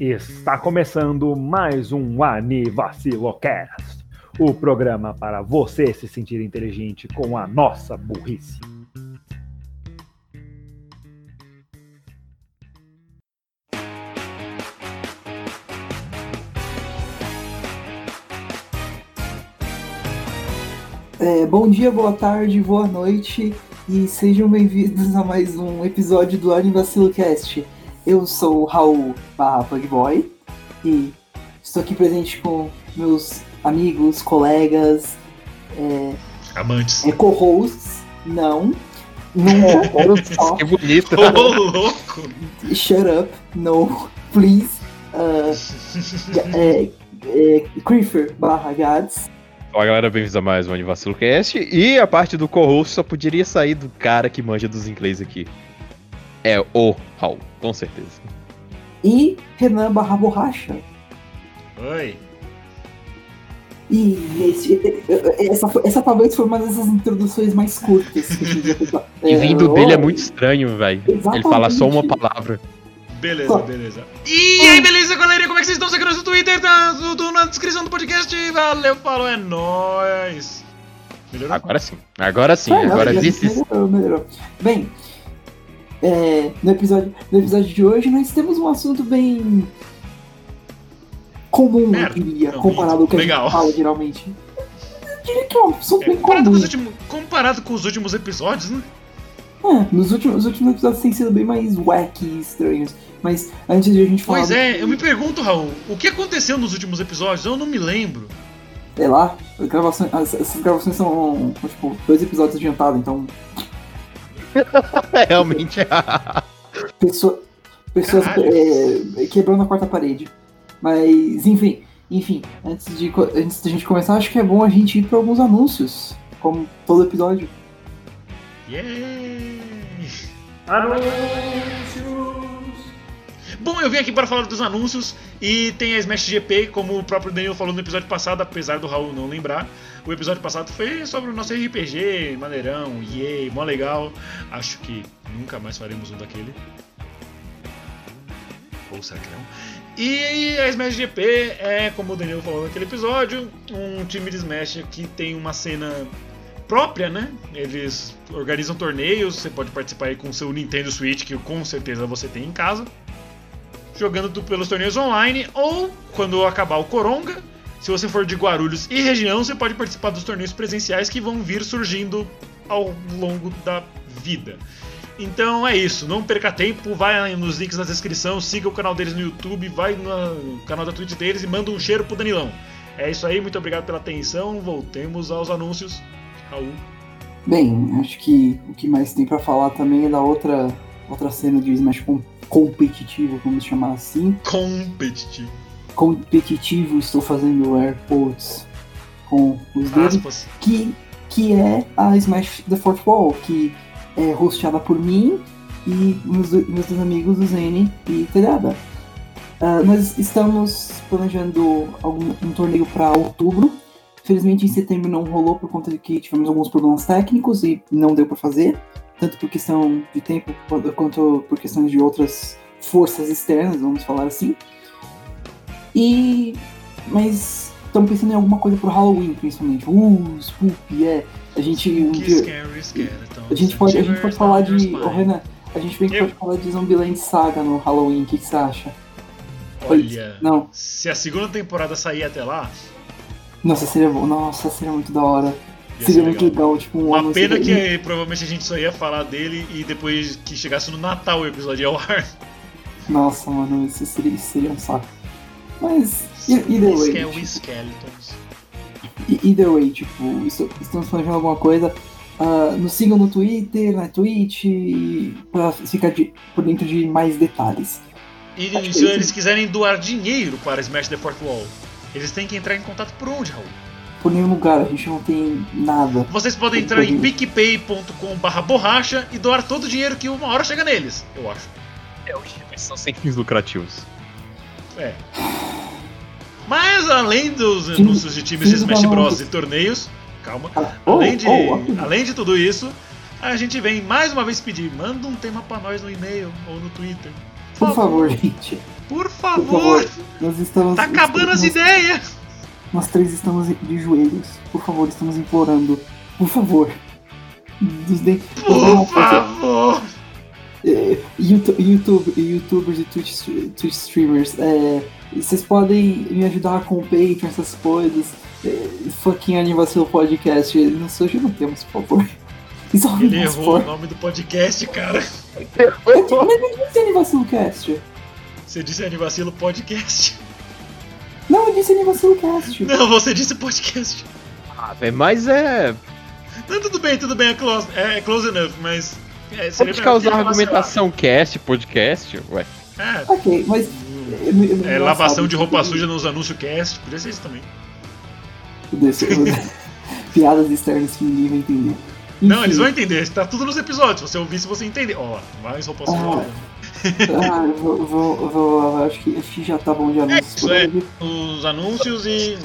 Está começando mais um Anivacilocast, o programa para você se sentir inteligente com a nossa burrice. É, bom dia, boa tarde, boa noite e sejam bem-vindos a mais um episódio do Anivacilocast. Eu sou o Raul barra Pugboy e estou aqui presente com meus amigos, colegas, é, Amantes. é, co-hosts, não, não só, Que bonito. Ô, louco! shut up, no, please, uh, é, é, Creeper barra Gads, Olá galera, bem-vindos a mais um Anivacilo Cast. E a parte do co-host só poderia sair do cara que manja dos inglês aqui. É o Raul, com certeza. e Renan barra Borracha. Oi. E esse, essa, essa talvez foi uma dessas introduções mais curtas que eu. E vindo É, dele é muito estranho, velho. Ele fala só uma palavra. Beleza, beleza. E aí, beleza, galera? Como é que vocês estão? Segue no Twitter, tá tudo na descrição do podcast. Valeu, falou, é nóis. Melhorou? Agora sim. Agora sim. Ah, Agora is... melhorou, melhorou. Bem, é, no, episódio, no episódio de hoje nós temos um assunto bem comum, Merda. eu diria, Não, comparado ao que a legal. gente fala geralmente. Eu diria que é um assunto É, bem comparado, com comum. os últimos, comparado com os últimos episódios, né? É, nos últimos, os últimos episódios têm sido bem mais wacky e estranhos. Mas antes de a gente falar. Pois é, eu me pergunto, Raul, o que aconteceu nos últimos episódios? Eu não me lembro. Sei lá, as gravações, as- essas gravações são tipo dois episódios adiantados, então Realmente. pessoa, pessoas Caralho. é, quebrando a quarta parede. Mas, enfim, enfim, antes de, antes de a gente começar, acho que é bom a gente ir para alguns anúncios, como todo episódio. Yay! Anúncios! Bom, eu vim aqui para falar dos anúncios e tem a Smash GP, como o próprio Daniel falou no episódio passado, apesar do Raul não lembrar. O episódio passado foi sobre o nosso RPG, maneirão, yay, mó legal. Acho que nunca mais faremos um daquele. Ou será que não? E a Smash GP é, como o Daniel falou naquele episódio, um time de Smash que tem uma cena própria, né? Eles organizam torneios, você pode participar aí com o seu Nintendo Switch, que com certeza você tem em casa jogando pelos torneios online, ou quando acabar o Coronga, se você for de Guarulhos e região, você pode participar dos torneios presenciais que vão vir surgindo ao longo da vida. Então é isso, não perca tempo, vai nos links na descrição, siga o canal deles no YouTube, vai no canal da Twitch deles e manda um cheiro pro Danilão. É isso aí, muito obrigado pela atenção, voltemos aos anúncios. Raul. Bem, acho que o que mais tem para falar também é da outra, outra cena de Smash com- competitivo, vamos chamar assim. Competitivo. Competitivo, estou fazendo air quotes com os dedos. Que, que é a Smash The Fourth Wall, que é hosteada por mim e meus, meus dois amigos, o Zene e Telhada. Ah, nós estamos planejando algum, um torneio para outubro. Felizmente em setembro não rolou por conta de que tivemos alguns problemas técnicos e não deu para fazer, tanto por questão de tempo quanto, por questões de outras forças externas, vamos falar assim. E mas estamos pensando em alguma coisa pro Halloween, principalmente. Uh, Spoop, é. A gente. um dia- scary, skeleton. a gente pode, a gente pode falar de. Ô, Renan, a gente bem que Eu- pode falar de Zombieland Saga no Halloween, o que, que você acha? Olha, Não. se a segunda temporada sair até lá, Nossa, seria bom. Nossa, seria muito da hora. Ia seria ser muito legal. tipo, um Uma pena assim, que eh, provavelmente a gente só ia falar dele e depois que chegasse no Natal o episódio ao ar. Nossa, mano, isso seria, seria um saco. Mas, either way. Scary tipo, Skeletons. Either way, tipo, isso- estamos planejando alguma coisa. ah, nos sigam no Twitter, na Twitch, pra ficar de- por dentro de mais detalhes. E Acho que se eles quiserem doar dinheiro para Smash the Fourth Wall, eles têm que entrar em contato por onde, Raul? Por nenhum lugar, a gente não tem nada. Vocês podem entrar em picpay.com borracha e doar todo o dinheiro que uma hora chega neles, eu acho. É uma instituição sem fins lucrativos. É. Mas além dos Sim, anúncios de times de Smash não, Bros e torneios, calma. Ah, oh, Além de, oh, além de tudo isso, a gente vem mais uma vez pedir, manda um tema pra nós no e-mail ou no Twitter. Por favor, gente. Por Por favor, favor. Nós estamos. tá acabando as nós, ideias. Nós três estamos de joelhos. Por favor, estamos implorando. Por favor. Nos Por favor. É, YouTube, YouTube, YouTubers e Twitch, Twitch streamers, é, vocês podem me ajudar com o Patreon, essas coisas. É, fucking Anivacilo Podcast, não sugiramos, por favor. Resolve Ele errou o nome do podcast, cara. Mas não disse Anivacilo Cast. Você disse Anivacilo Podcast. Não, eu disse Anivacilo Cast. Não, você disse podcast. Ah, velho, mas é. Não, tudo bem, tudo bem, é close, é, é close enough, mas. É, Pode causar argumentação cast, podcast, ué. É, Ok, mas. É, lavação de roupa suja nos anúncios cast, podia ser isso também. Piadas externas que ninguém vai entender. Não, Enfim. eles vão entender, tá tudo nos episódios. Se você ouvir, se você entender. Ó, mais roupa suja. Ah, eu vou, vou, vou- acho, que, acho que já tá bom de anúncios isso, por é. Os anúncios e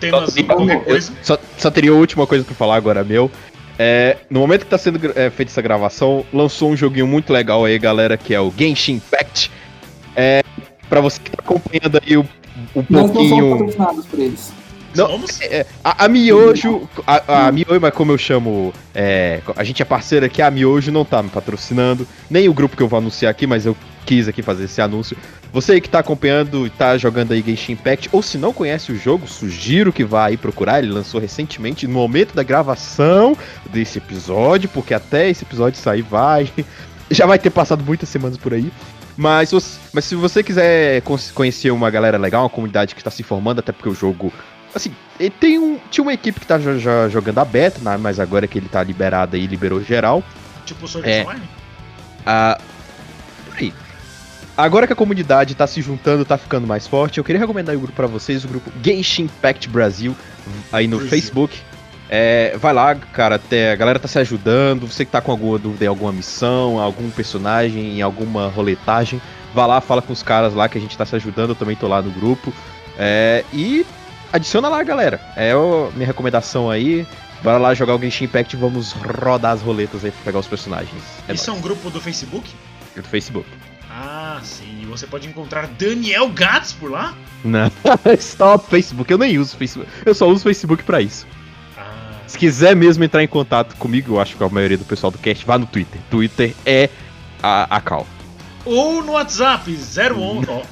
temas, Só- qualquer eu- coisa. Só, só teria a última coisa pra falar agora, meu. É, no momento que tá sendo é, feita essa gravação, lançou um joguinho muito legal aí, galera, que é o Genshin Impact. É, pra você que tá acompanhando aí um, um Nós não somos pouquinho. patrocinados por eles. Não, Somos? É, a, a Miojo, a, a Miojo, mas como eu chamo, é, a gente é parceiro aqui, a Miojo não tá me patrocinando, nem o grupo que eu vou anunciar aqui, mas eu quis aqui fazer esse anúncio. Você aí que tá acompanhando e tá jogando aí Genshin Impact, ou se não conhece o jogo, sugiro que vá aí procurar, ele lançou recentemente, no momento da gravação desse episódio, porque até esse episódio sair vai, já vai ter passado muitas semanas por aí. Mas, se você- mas se você quiser con- conhecer uma galera legal, uma comunidade que está se formando, até porque o jogo Assim, ele tem um, tinha uma equipe que tá já, já jogando a beta, né, mas agora que ele tá liberado aí, liberou geral. Tipo Sword É. Online? Ah, aí. Agora que a comunidade tá se juntando, tá ficando mais forte, eu queria recomendar o grupo pra vocês, o grupo Genshin Impact Brasil, aí no Brasil. Facebook. É, vai lá, cara, até, a galera tá se ajudando. Você que tá com alguma dúvida em alguma missão, algum personagem, em alguma roletagem, vai lá, fala com os caras lá que a gente tá se ajudando, eu também tô lá no grupo. É, e adiciona lá, galera. É a minha recomendação aí. Bora lá jogar o Genshin Impact e vamos rodar as roletas aí pra pegar os personagens. É Isso é um grupo do Facebook? nóis. do Facebook. Ah, sim. E você pode encontrar Daniel Gats por lá? Não, stop Facebook, eu nem uso Facebook. Eu só uso Facebook pra isso. Ah, Se quiser mesmo entrar em contato comigo, eu acho que a maioria do pessoal do cast vá no Twitter. Twitter é a, a Cal. Ou no WhatsApp, 011. Ó,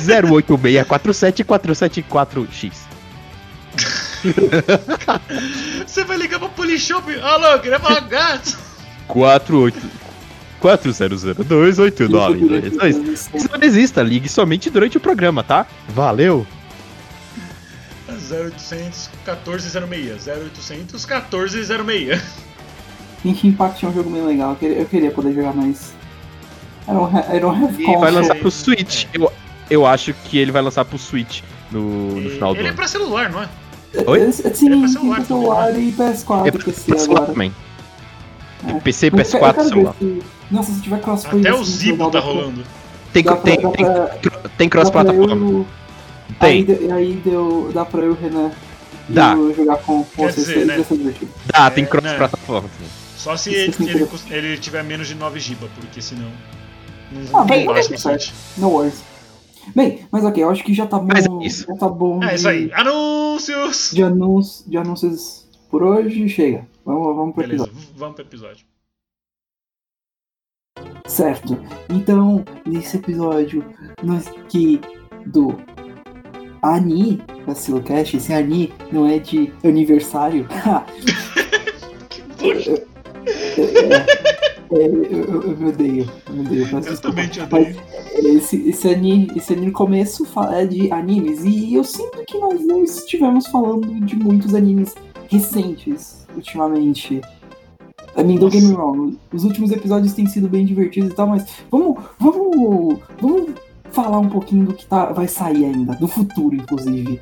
086474774X. você vai ligar pra Polishop. Alô, queria falar Gats. 48 40028922. Não desista, ligue somente durante o programa, tá? Valeu! 0800 1406. 0800 1406. Genshin Impact é um jogo bem legal, eu eu queria poder jogar mais. I don't have, I don't have E vai lançar pro Switch. Eu, eu acho que ele vai lançar pro Switch no, no final do Ele é ano. pra celular, não é? Oi? É, Sim, Ele é pra tem celular celular e PS4 É e pra PC pra celular agora. também. É. PC, Eu quero- eu PS4, quero ver celular. se- Nossa, se tiver crossplay Até o assim, Zibo legal, tá Tem, rolando. Dá pra, tem, tem, pra, tem pra cross-plataforma. eu, aí, Tem, de- aí deu, dá pra eu, Renan, Dá. eu jogar com, com Quer vocês, dizer, né? dá, tem É, cross-plataforma. sim. Só se ele, ele, ele tiver menos de 9 GB, porque senão. Não, Ah, baixa dar bastante. certo. No worries. Bem, mas ok, eu acho que já tá bom. Mas é isso. Já tá bom É de, isso aí. Anúncios! de, anúncios, de anúncios por hoje. Chega. Vamos, vamos pro Beleza, episódio. vamos pro episódio. Certo. Então, nesse episódio nós que do Ani, da Silocast, esse Ani não é de aniversário. É, é, eu, eu, eu me odeio, eu me odeio. Eu desculpa. também te Mas odeio. esse, esse, ani, esse ani no começo fala de animes, e eu sinto que nós não estivemos falando de muitos animes recentes ultimamente. I mean, don't get me wrong, os últimos episódios têm sido bem divertidos e tal, mas vamos, vamos, vamos falar um pouquinho do que tá, vai sair ainda, do futuro, inclusive.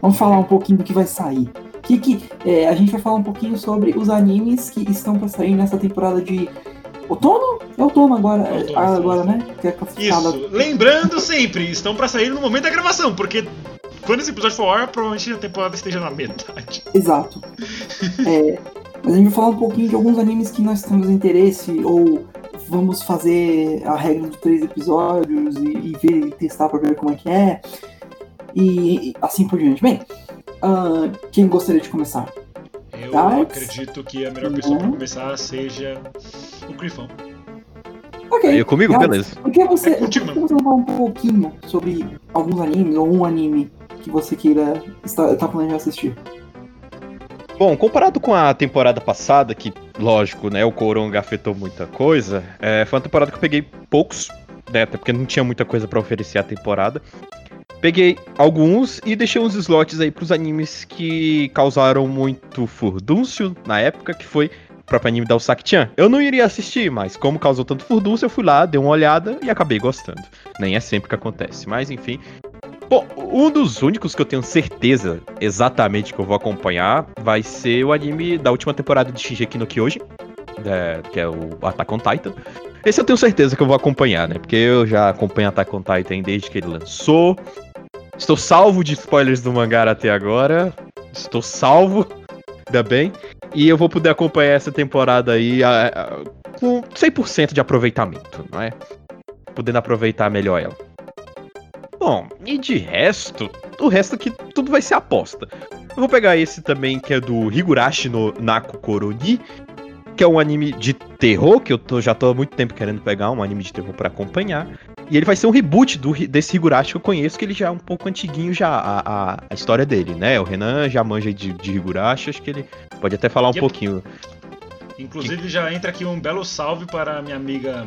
Vamos falar um pouquinho do que vai sair. Que, que, é, a gente vai falar um pouquinho sobre os animes que estão pra sair nessa temporada de outono? É outono agora, é, Outono, agora sim, né? Que é classificada. Isso. Lembrando sempre, estão pra sair no momento da gravação, porque quando esse episódio for ar, provavelmente a temporada esteja na metade. Exato. É, Mas a gente vai falar um pouquinho de alguns animes que nós temos interesse, ou vamos fazer a regra de três episódios e, e ver e testar pra ver como é que é. E, e assim por diante. Bem, ah, quem gostaria de começar? Eu Tá. acredito que a melhor pessoa pra Uhum. começar seja o Grifão. Ok. Aí comigo, Gabs, beleza. Por que você, É contigo você falar um pouquinho sobre alguns animes ou um anime que você queira estar tá planejando assistir? Bom, comparado com a temporada passada, que, lógico, né, o Coronga afetou muita coisa, é, foi uma temporada que eu peguei poucos, né, até porque não tinha muita coisa pra oferecer a temporada. Peguei alguns e deixei uns slots aí pros animes que causaram muito furdúncio na época, que foi o próprio anime da Usaki-chan. Eu não iria assistir, mas como causou tanto furdúncio, eu fui lá, dei uma olhada e acabei gostando. Nem é sempre que acontece, mas enfim. Bom, um dos únicos que eu tenho certeza exatamente que eu vou acompanhar vai ser o anime da última temporada de Shingeki no Kyojin, é, que é o Attack on Titan. Esse eu tenho certeza que eu vou acompanhar, né? Porque eu já acompanho Attack on Titan desde que ele lançou. Estou salvo de spoilers do mangá até agora. Estou salvo, ainda bem. E eu vou poder acompanhar essa temporada aí a- a- com 100% de aproveitamento, não é? Podendo aproveitar melhor ela. Bom, e de resto, o resto que tudo vai ser aposta. Eu vou pegar esse também que é do Higurashi no Naku Koroni, que é um anime de terror, que eu tô- já tô há muito tempo querendo pegar um anime de terror pra acompanhar. E ele vai ser um reboot do, desse Higurashi que eu conheço, que ele já é um pouco antiguinho já, a, a, a história dele, né? O Renan já manja de, de Higurashi, acho que ele pode até falar um Yep. pouquinho. Inclusive já entra aqui um belo salve para a minha amiga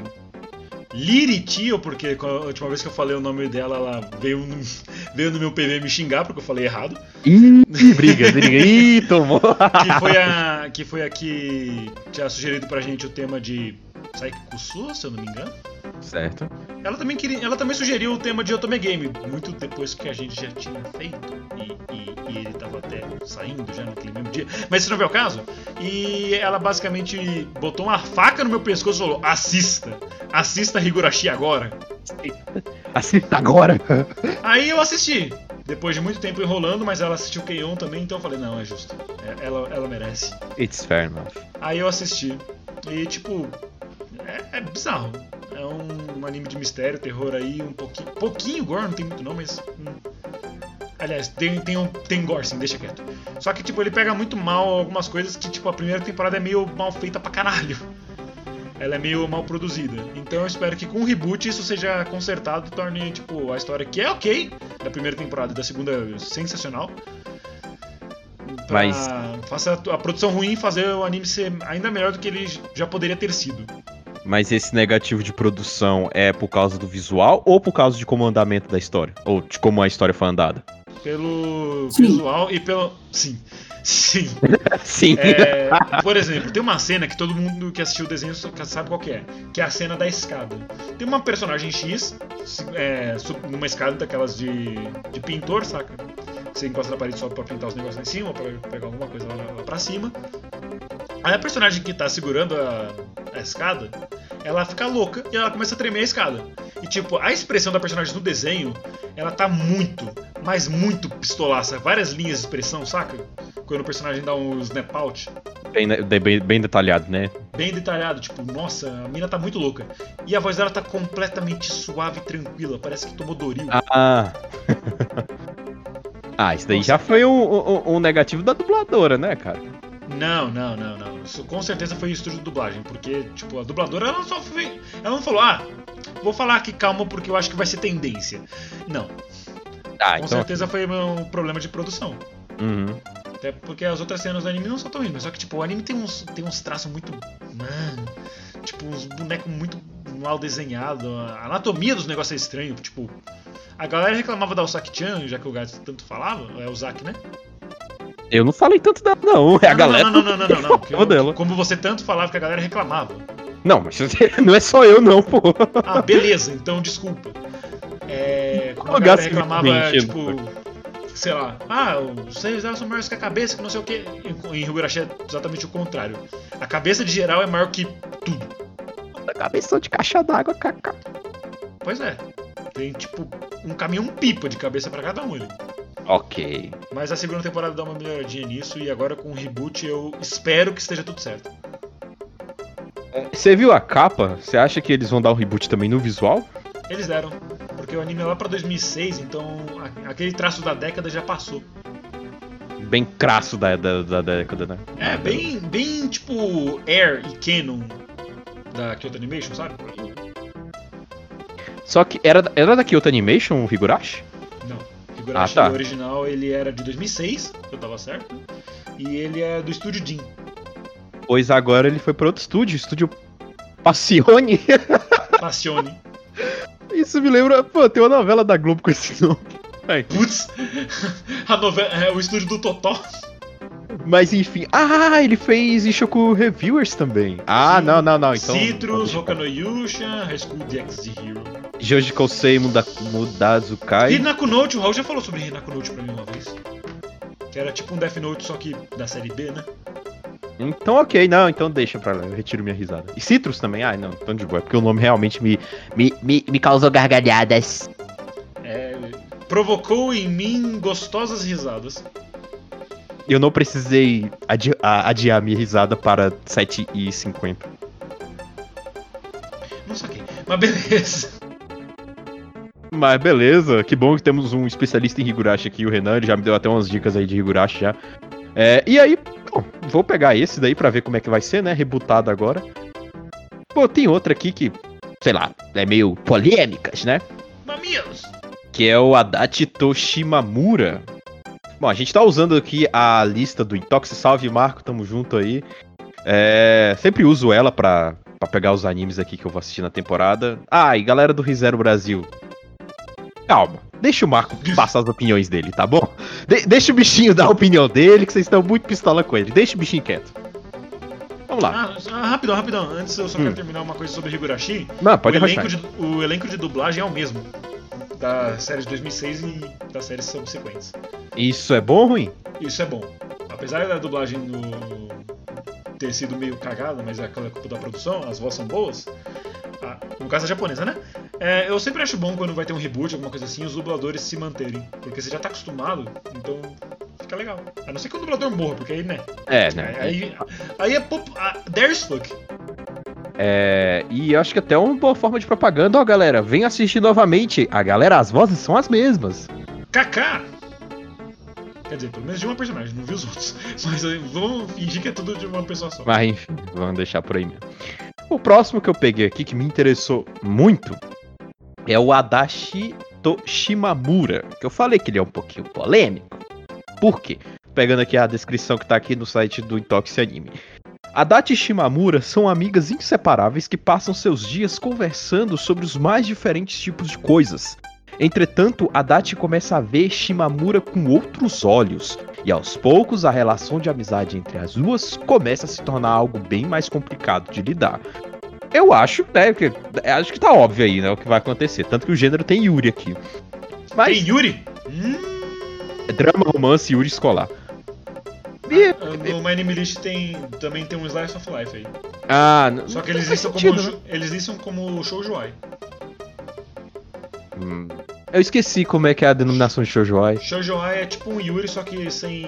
Liritio, porque a última vez que eu falei o nome dela, ela veio no, veio no meu PV me xingar porque eu falei errado. Ih, briga, briga. Ih, tomou. Que foi a que foi a que tinha sugerido pra gente o tema de Saikusu, se eu não me engano. certo. Ela também, queria, ela também sugeriu o tema de Otome Game, muito depois que a gente já tinha feito. E, e- e ele tava até saindo já naquele mesmo dia. Mas isso não é o caso. E ela basicamente botou uma faca no meu pescoço e falou: assista! Assista Higurashi agora! Assista agora. Aí eu assisti. Depois de muito tempo enrolando, mas ela assistiu Keion também, então eu falei, não, é justo. É- ela, ela merece. It's fair enough. Aí eu assisti. E tipo. É, é bizarro. É um anime de mistério, terror aí, um pouquinho. Pouquinho gore, não tem muito não, mas. hum. Aliás, tem, tem, um, tem gore sim, deixa quieto. Só que, tipo, ele pega muito mal algumas coisas que, tipo, a primeira temporada é meio mal feita pra caralho. Ela é meio mal produzida. Então eu espero que com o reboot isso seja consertado torne, tipo, a história que é ok da primeira temporada e da segunda sensacional. Pra- Mas- Faça a produção ruim e fazer o anime ser ainda melhor do que ele já poderia ter sido. Mas esse negativo de produção é por causa do visual ou por causa de como o andamento da história? Ou de como a história foi andada? Pelo Sim. visual e pelo. Sim. Sim. Sim. É, por exemplo, tem uma cena que todo mundo que assistiu o desenho sabe qual que é, que é a cena da escada. Tem uma personagem X é, numa escada daquelas de, de pintor, saca? Você encosta na parede só pra pintar os negócios lá em cima, pra pegar alguma coisa lá, lá pra cima. Aí a personagem que tá segurando a, a escada, ela fica louca e ela começa a tremer a escada. E tipo, a expressão da personagem no desenho, ela tá muito, mas muito pistolaça. Várias linhas de expressão, saca? Quando o personagem dá um snap out. Bem, bem, bem detalhado, né? Bem detalhado, tipo, nossa, a mina tá muito louca. E a voz dela tá completamente suave e tranquila, parece que tomou Doril. Ah. ah, isso daí Nossa. já foi um, um- um negativo da dubladora, né, cara? Não, não, não, não. Isso com certeza foi o estúdio de dublagem, porque, tipo, a dubladora ela só foi. Ela não falou, ah, vou falar aqui calma porque eu acho que vai ser tendência. Não, Ah, com então. certeza foi um problema de produção. Uhum. Até porque as outras cenas do anime não são tão ruins, mas só que, tipo, o anime tem uns, tem uns traços muito. Mano. Tipo, uns bonecos muito mal desenhados. A anatomia dos negócios é estranho. Tipo, a galera reclamava da Osaki-chan, já que o Gato tanto falava. É o Zaki, né? Eu não falei tanto dela, não. É a não, galera. Não, não, não, não, não. não, falou eu- dela. como você tanto falava que a galera reclamava. Não, mas não é só eu, não, pô. Ah, beleza, então desculpa. É, como a O galera reclamava, tipo, sei lá, ah, os seis elas são maiores que a cabeça, que não sei o que. Em Higurashi é exatamente o contrário. A cabeça de geral é maior que tudo. Cabeção de caixa d'água, kaká. Pois é. Tem tipo um caminhão pipa de cabeça pra cada um ali. Ok. Mas a segunda temporada dá uma melhoradinha nisso e agora com o reboot eu espero que esteja tudo certo. Você viu a capa? Você acha que eles vão dar um reboot também no visual? Eles deram, porque o anime é lá pra 2006, então aquele traço da década já passou. Bem crasso da, da, da década, né? É, bem, bem tipo Air e Canon da Kyoto Animation, sabe? Só que era, era da Kyoto Animation o Higurashi? Não. Higurashi Ah, tá. original ele era de 2006, eu tava certo. E ele é do estúdio Jin. Pois agora ele foi pra outro estúdio, estúdio Passione. Passione. Isso me lembra, pô, tem uma novela da Globo com esse nome. Aí. Putz! A novela, é o estúdio do Totó. Mas enfim, ah, ele fez Ishoku Reviewers também. Ah, Sim. não, não, não, então. Citrus, então Hoka no Yusha, High School DxD Hero. Joji Kosei Muda, Mudazukai. Hinaku Note, o Raul já falou sobre Hinaku Note pra mim uma vez. Que era tipo um Death Note, só que da série B, né? Então ok, não, então deixa pra lá, eu retiro minha risada. E Citrus também? Ah, não, então de boa, é porque o nome realmente me, me, me, me causou gargalhadas. É, provocou em mim gostosas risadas. Eu não precisei adi adiar minha risada para 7h50. Não saquei. Mas beleza. Mas beleza, que bom que temos um especialista em Higurashi aqui, o Renan, ele já me deu até umas dicas aí de Higurashi já. É, e aí, bom, vou pegar esse daí pra ver como é que vai ser, né, rebutado agora. Pô, tem outra aqui que, sei lá, é meio polêmicas, né? Mamilos! que é o Adachi Toshimamura. Bom, a gente tá usando aqui a lista do Intox. Salve, Marco, tamo junto aí. É, sempre uso ela pra, pra pegar os animes aqui que eu vou assistir na temporada. Ah, e galera do Rizero Brasil. Calma, deixa o Marco passar as opiniões dele, tá bom? De- deixa o bichinho dar a opinião dele, que vocês estão muito pistola com ele. Deixa o bichinho quieto. Vamos lá. Ah, ah, rapidão, rapidão. Antes eu só Hum. quero terminar uma coisa sobre Higurashi. Não, O pode elenco, arrochar. de, o elenco de dublagem é o mesmo. Da série de 2006 e das séries subsequentes. Isso é bom ou ruim? Isso é bom. Apesar da dublagem no... ter sido meio cagada, mas é aquela culpa da produção, as vozes são boas. Ah, no caso a japonesa, né? É, eu sempre acho bom quando vai ter um reboot, alguma coisa assim, os dubladores se manterem. Porque você já tá acostumado, então fica legal. A não ser que o dublador morra, porque aí, né? É, né? Aí, aí é pop. ah, there's fuck. É, e eu acho que até uma boa forma de propaganda, ó, galera. Vem assistir novamente. A galera, as vozes são as mesmas. Kaká! Quer dizer, pelo menos de uma personagem, não vi os outros. Mas vamos fingir que é tudo de uma pessoa só. Mas enfim, vamos deixar por aí mesmo. O próximo que eu peguei aqui, que me interessou muito, é o Adachi Toshimamura. Que eu falei que ele é um pouquinho polêmico. Por quê? Pegando aqui a descrição que tá aqui no site do Intox Anime. Adachi e Shimamura são amigas inseparáveis que passam seus dias conversando sobre os mais diferentes tipos de coisas. Entretanto, Adachi começa a ver Shimamura com outros olhos, e aos poucos a relação de amizade entre as duas começa a se tornar algo bem mais complicado de lidar. Eu acho, né, que, acho que tá óbvio aí, né, o que vai acontecer. Tanto que o gênero tem Yuri aqui. Mas Tem Yuri? Hum, é drama, romance, Yuri escolar. E- ah, no My Name List tem, também tem um Slice of Life aí. ah, Só que eles listam como, sentido, né? shou- eles listam como Shoujoai. Hum. Eu esqueci como é que é a denominação de Shoujoai. Shoujoai é tipo um Yuri, só que sem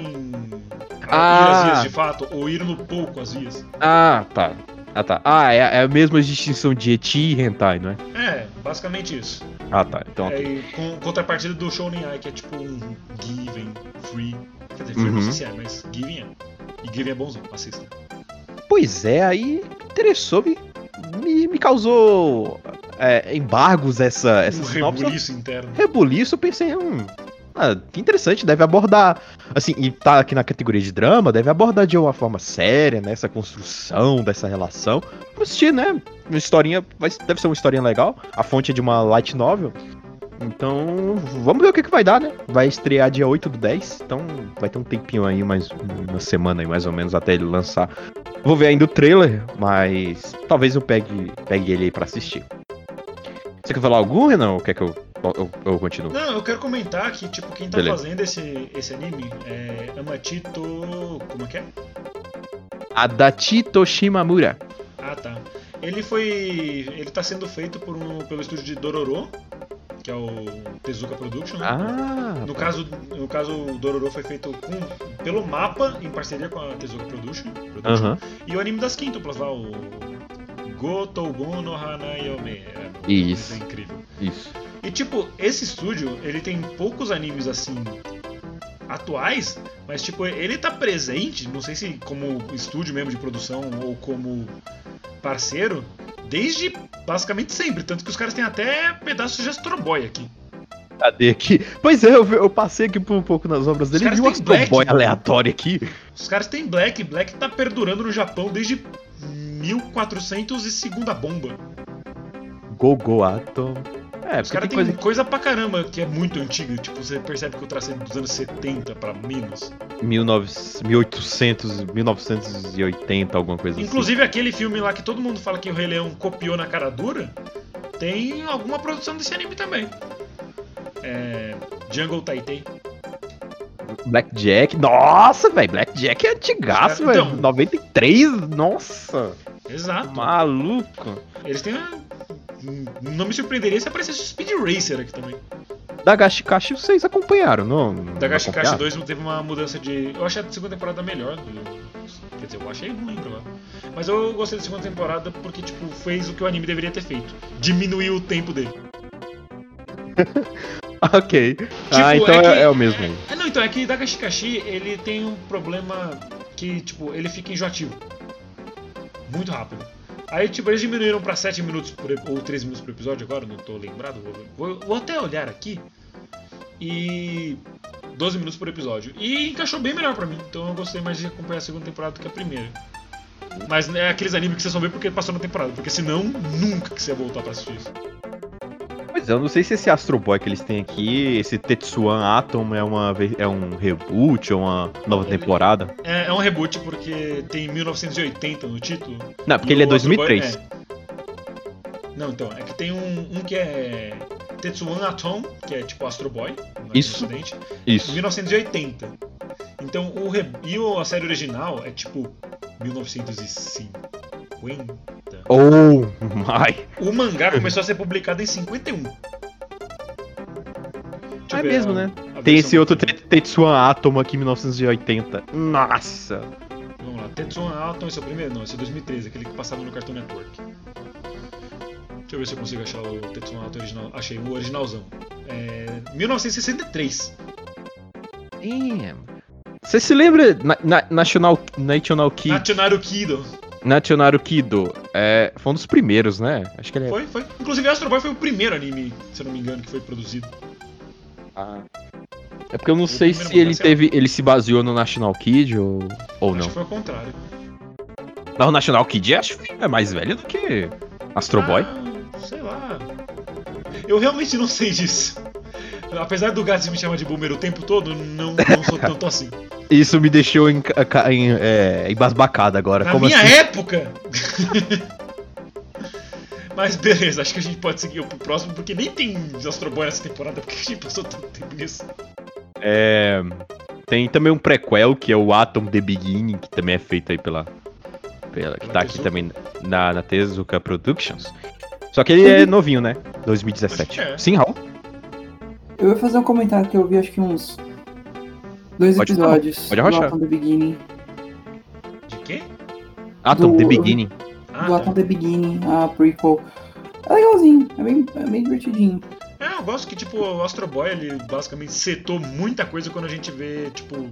Ah. ir às vias de fato, ou ir no pouco às vias. Ah, tá. Ah, tá. Ah, é, é a mesma distinção de eti e hentai, não é? É, basicamente isso. Ah, tá. Então, É, ok. e com contrapartida do Shounen Ai, que é tipo um Given, Free. Quer dizer, Free Uhum. não sei se é, mas Given é. E Given é bonzão, assista. Pois é, aí me interessou, me, me, causou é, embargos essa, essa Um sinopse. rebuliço interno. Rebuliço, eu pensei, hum, ah, que interessante, deve abordar, assim, e tá aqui na categoria de drama, deve abordar de uma forma séria, né, essa construção dessa relação. Vou assistir, né, uma historinha, deve ser uma historinha legal, a fonte é de uma light novel, então vamos ver o que, que vai dar, né, vai estrear dia 8 do 10, então vai ter um tempinho aí, mais uma semana aí, mais ou menos, até ele lançar. Vou ver ainda o trailer, mas talvez eu pegue, pegue ele aí pra assistir. Você quer falar algum, Renan, ou quer que eu, eu, eu continuo? Não, eu quero comentar que, tipo, quem tá Beleza. fazendo esse, esse anime é Amachito. Como é que é? Adachi Toshimamura. Ah, tá. Ele foi. Ele tá sendo feito por um, pelo estúdio de Dororo. Que é o Tezuka Production. Ah, No caso, no caso, o Dororo foi feito com, pelo mapa, em parceria com a Tezuka Production. Production. aham. E o anime das quíntuplas lá, o Gotobun no Hanayome. É, Isso. é incrível. Isso. E tipo, esse estúdio, ele tem poucos animes assim atuais, mas tipo, ele tá presente, não sei se como estúdio mesmo de produção ou como parceiro, desde basicamente sempre, tanto que os caras têm até pedaços de Astro Boy aqui. Cadê aqui? Pois é, eu, eu passei aqui por um pouco nas obras dele e vi um têm Black. Astro Boy aleatório aqui. Os caras têm Black, Black tá perdurando no Japão desde 1400 e segunda bomba. Gogo Atom. É, Os caras tem coisa coisa pra caramba que é muito antiga, tipo, você percebe que o traço é dos anos 70 pra menos. que 19 1800, 1980, alguma coisa Inclusive aquele filme lá que todo mundo fala que o Rei Leão copiou na cara dura, tem alguma produção desse anime também. É. Jungle Taitei. assim. Blackjack. Nossa, velho. Blackjack é antigaço, Então. velho. 93, nossa. Exato. Maluco. Eles têm. Não me surpreenderia se aparecesse o Speed Racer aqui também. Da Gashikashi vocês acompanharam, não? Da não Gashikashi acompanharam? 2 teve uma mudança de. Eu achei a segunda temporada melhor. Quer dizer, eu achei, não lembro lá. Mas eu gostei da segunda temporada porque, tipo, fez o que o anime deveria ter feito. Diminuiu o tempo dele. Ok. ah, então é é, que- é o mesmo. É, não, então, é que Dagashikashi, ele tem um problema que, tipo, ele fica enjoativo. Muito rápido. Aí, tipo, eles diminuíram pra 7 minutos por, ou 13 minutos por episódio agora, não tô lembrado. Vou, vou- vou até olhar aqui. E. 12 minutos por episódio. E encaixou bem melhor pra mim. Então eu gostei mais de acompanhar a segunda temporada do que a primeira. Mas é aqueles animes que você só vê porque passou na temporada. Porque senão, nunca que você ia voltar pra assistir isso. Pois é, eu não sei se esse Astro Boy que eles têm aqui, esse Tetsuan Atom é, uma, é um reboot ou uma nova temporada. É, é um reboot porque tem 1980 no título. Não, porque ele é o Astro Boy- 2003. é. Não, então, é que tem um, um que é Tetsuan Atom, que é tipo Astro Boy, no Isso. Ocidente, Isso. 1980. Então, o re... e a série original é tipo 1950. Oh my. O mangá começou a ser publicado em 51. Deixa É mesmo, a- né? a Tem esse outro Tetsuan Atom aqui, 1980. Nossa. Vamos lá, Tetsuan Atom, esse é o primeiro? Não, esse é 2013, aquele que passava no Cartoon Network. Deixa eu ver se eu consigo achar o Tetsuan Atom original. Achei, o originalzão. É. 1963. Damn. Você se lembra na, na- National, National Kid, Nationaru Kido. National Kido? É, foi um dos primeiros, né? Acho que ele é. Foi, foi. Inclusive, Astro Boy foi o primeiro anime, se eu não me engano, que foi produzido. Ah. É porque eu não O sei se ele teve. Ele se baseou no National Kid ou, ou Acho não. que foi o contrário. Não, o National Kid acho que é mais velho do que Astro Boy. Ah, sei lá. Eu realmente não sei disso. Apesar do Gats me chamar de boomer o tempo todo, não, não sou tanto assim. Isso me deixou em, em, é, embasbacado agora. Na Como minha assim? época! Mas beleza, acho que a gente pode seguir pro próximo, porque nem tem Astro Boy nessa temporada, porque a gente passou tanto tempo nisso. É, tem também um prequel que é o Atom The Beginning, que também é feito aí pela. pela que Pela tá aqui Tezuka? também na, na Tezuka Productions. Só que ele é novinho, né? 2017. Acho que é. Sim, Raul? Eu ia fazer um comentário que eu vi acho que uns dois Pode- episódios pode arrochar. do Atom The Beginning. De quê? Atom Do- The Beginning. Ah, do tá. Atom The Beginning, a prequel. É legalzinho, é bem, é bem divertidinho. É, eu gosto que, tipo, o Astro Boy, ele basicamente setou muita coisa quando a gente vê, tipo,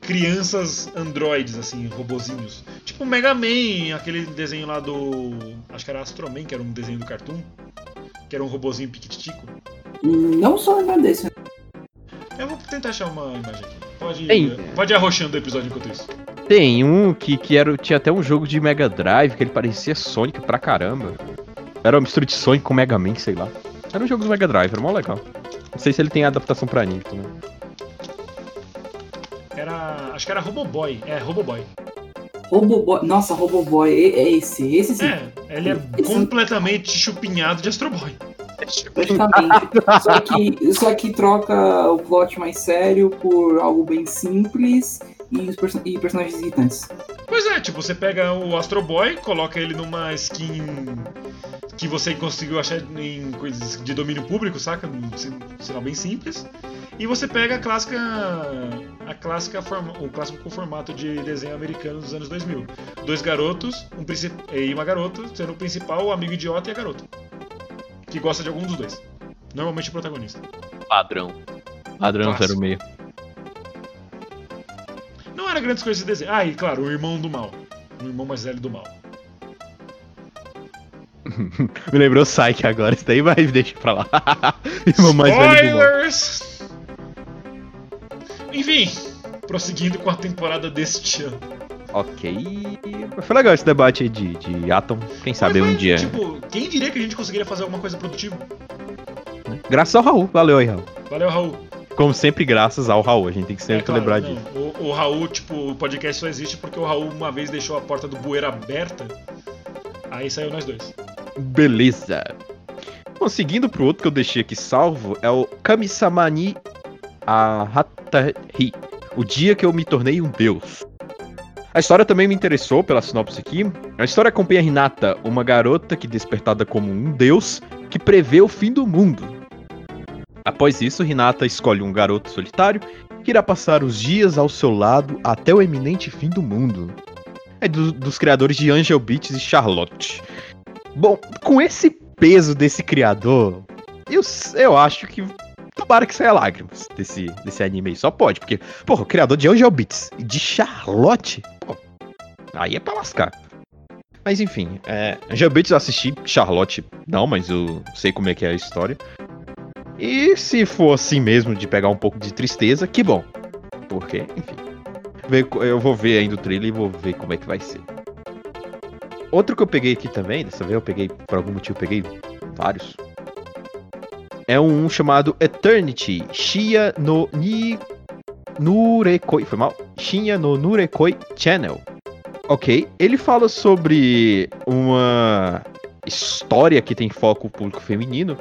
crianças androides, assim, robozinhos. Tipo o Mega Man, aquele desenho lá do... Acho que era Astro Man, que era um desenho do Cartoon. Que era um robozinho piquititico. Não só lembrar desse, Eu vou tentar achar uma imagem aqui. Pode, Tem. pode ir arrochando o episódio enquanto isso. Tem um que, que era, tinha até um jogo de Mega Drive que ele parecia Sonic pra caramba. Era uma mistura de Sonic com Mega Man, sei lá. Era um jogo do Mega Drive, era mó legal. Não sei se ele tem adaptação pra anime também. Era... Acho que era Roboboy. É, Roboboy. Roboboy. Nossa, Roboboy, é, é esse. Esse sim. É, ele é Esse- completamente chupinhado de Astro Boy. Praticamente. só, que, só que troca o plot mais sério por algo bem simples e, os perso- e personagens irritantes. Pois é, tipo, você pega o Astro Boy, coloca ele numa skin que você conseguiu achar em coisas de domínio público, saca? Um sin- sinal bem simples. E você pega a clássica. A clássica forma, o clássico formato de desenho americano dos anos 2000. Dois garotos um e uma garota, sendo o principal, o amigo idiota e a garota. Que gosta de algum dos dois. Normalmente o protagonista. Padrão. Padrão Clássico. 06. Não era grandes coisas de desenho. Ah, e claro, o irmão do mal. O irmão mais velho do mal. Me lembrou o Psyche agora, isso daí, mas deixa pra lá. Irmão mais velho do. Spoilers! Enfim, prosseguindo com a temporada deste ano. Ok. Foi legal esse debate aí de, de Atom. Quem sabe Mas um foi, dia. Tipo, quem diria que a gente conseguiria fazer alguma coisa produtiva? Graças ao Raul. Valeu aí, Raul. Valeu, Raul. Como sempre, graças ao Raul. A gente tem que sempre É claro, lembrar não, disso. O, o Raul, tipo, o podcast só existe porque o Raul uma vez deixou a porta do bueiro aberta. Aí saiu nós dois. Beleza. Bom, seguindo pro outro que eu deixei aqui salvo, é o Kamisamani Ahatahi. O dia que eu me tornei um deus. A história também me interessou pela sinopse aqui. A história acompanha Hinata, uma garota que despertada como um deus que prevê o fim do mundo. Após isso, Hinata escolhe um garoto solitário que irá passar os dias ao seu lado até o eminente fim do mundo. É do- dos criadores de Angel Beats e Charlotte. Bom, com esse peso desse criador, eu, eu acho que. Tomara que saia lágrimas desse, desse anime aí. Só pode, porque, porra, o criador de Angel Beats e de Charlotte, aí é pra lascar. Mas enfim, é, Angel Beats eu assisti, Charlotte não, mas eu sei como é que é a história. E se for assim mesmo, de pegar um pouco de tristeza, que bom. Porque, enfim. Eu vou ver ainda o trailer e vou ver como é que vai ser. Outro que eu peguei aqui também, dessa vez eu peguei, por algum motivo, eu peguei vários. É um chamado Eternity Shia no Ni Nurekoi. Foi mal? Shinya no Nurekoi Channel. Ok. Ele fala sobre uma história que tem foco público feminino.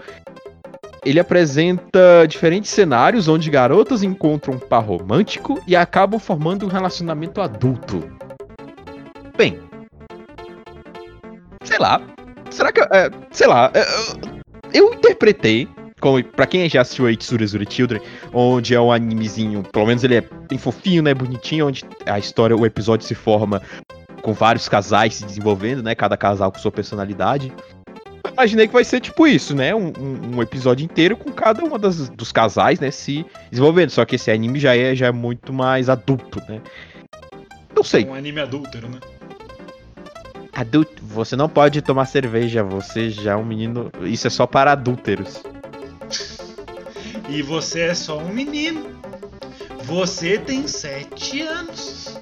Ele apresenta diferentes cenários onde garotas encontram um par romântico e acabam formando um relacionamento adulto. Bem, sei lá. Será que. é, sei lá. é, eu, eu interpretei. Como, pra quem já assistiu aí Tsurezure Children, onde é um animezinho, pelo menos ele é bem fofinho, né? Bonitinho, onde a história, o episódio se forma com vários casais se desenvolvendo, né? Cada casal com sua personalidade. Eu imaginei que vai ser tipo isso, né? Um, um- um episódio inteiro com cada das, dos casais, né? Se desenvolvendo. Só que esse anime já é, já é muito mais adulto, né? Não sei. Um anime adúltero, né? Adulto, você não pode tomar cerveja, você já é um menino. Isso é só para adúlteros. E você é só um menino. Você tem sete anos.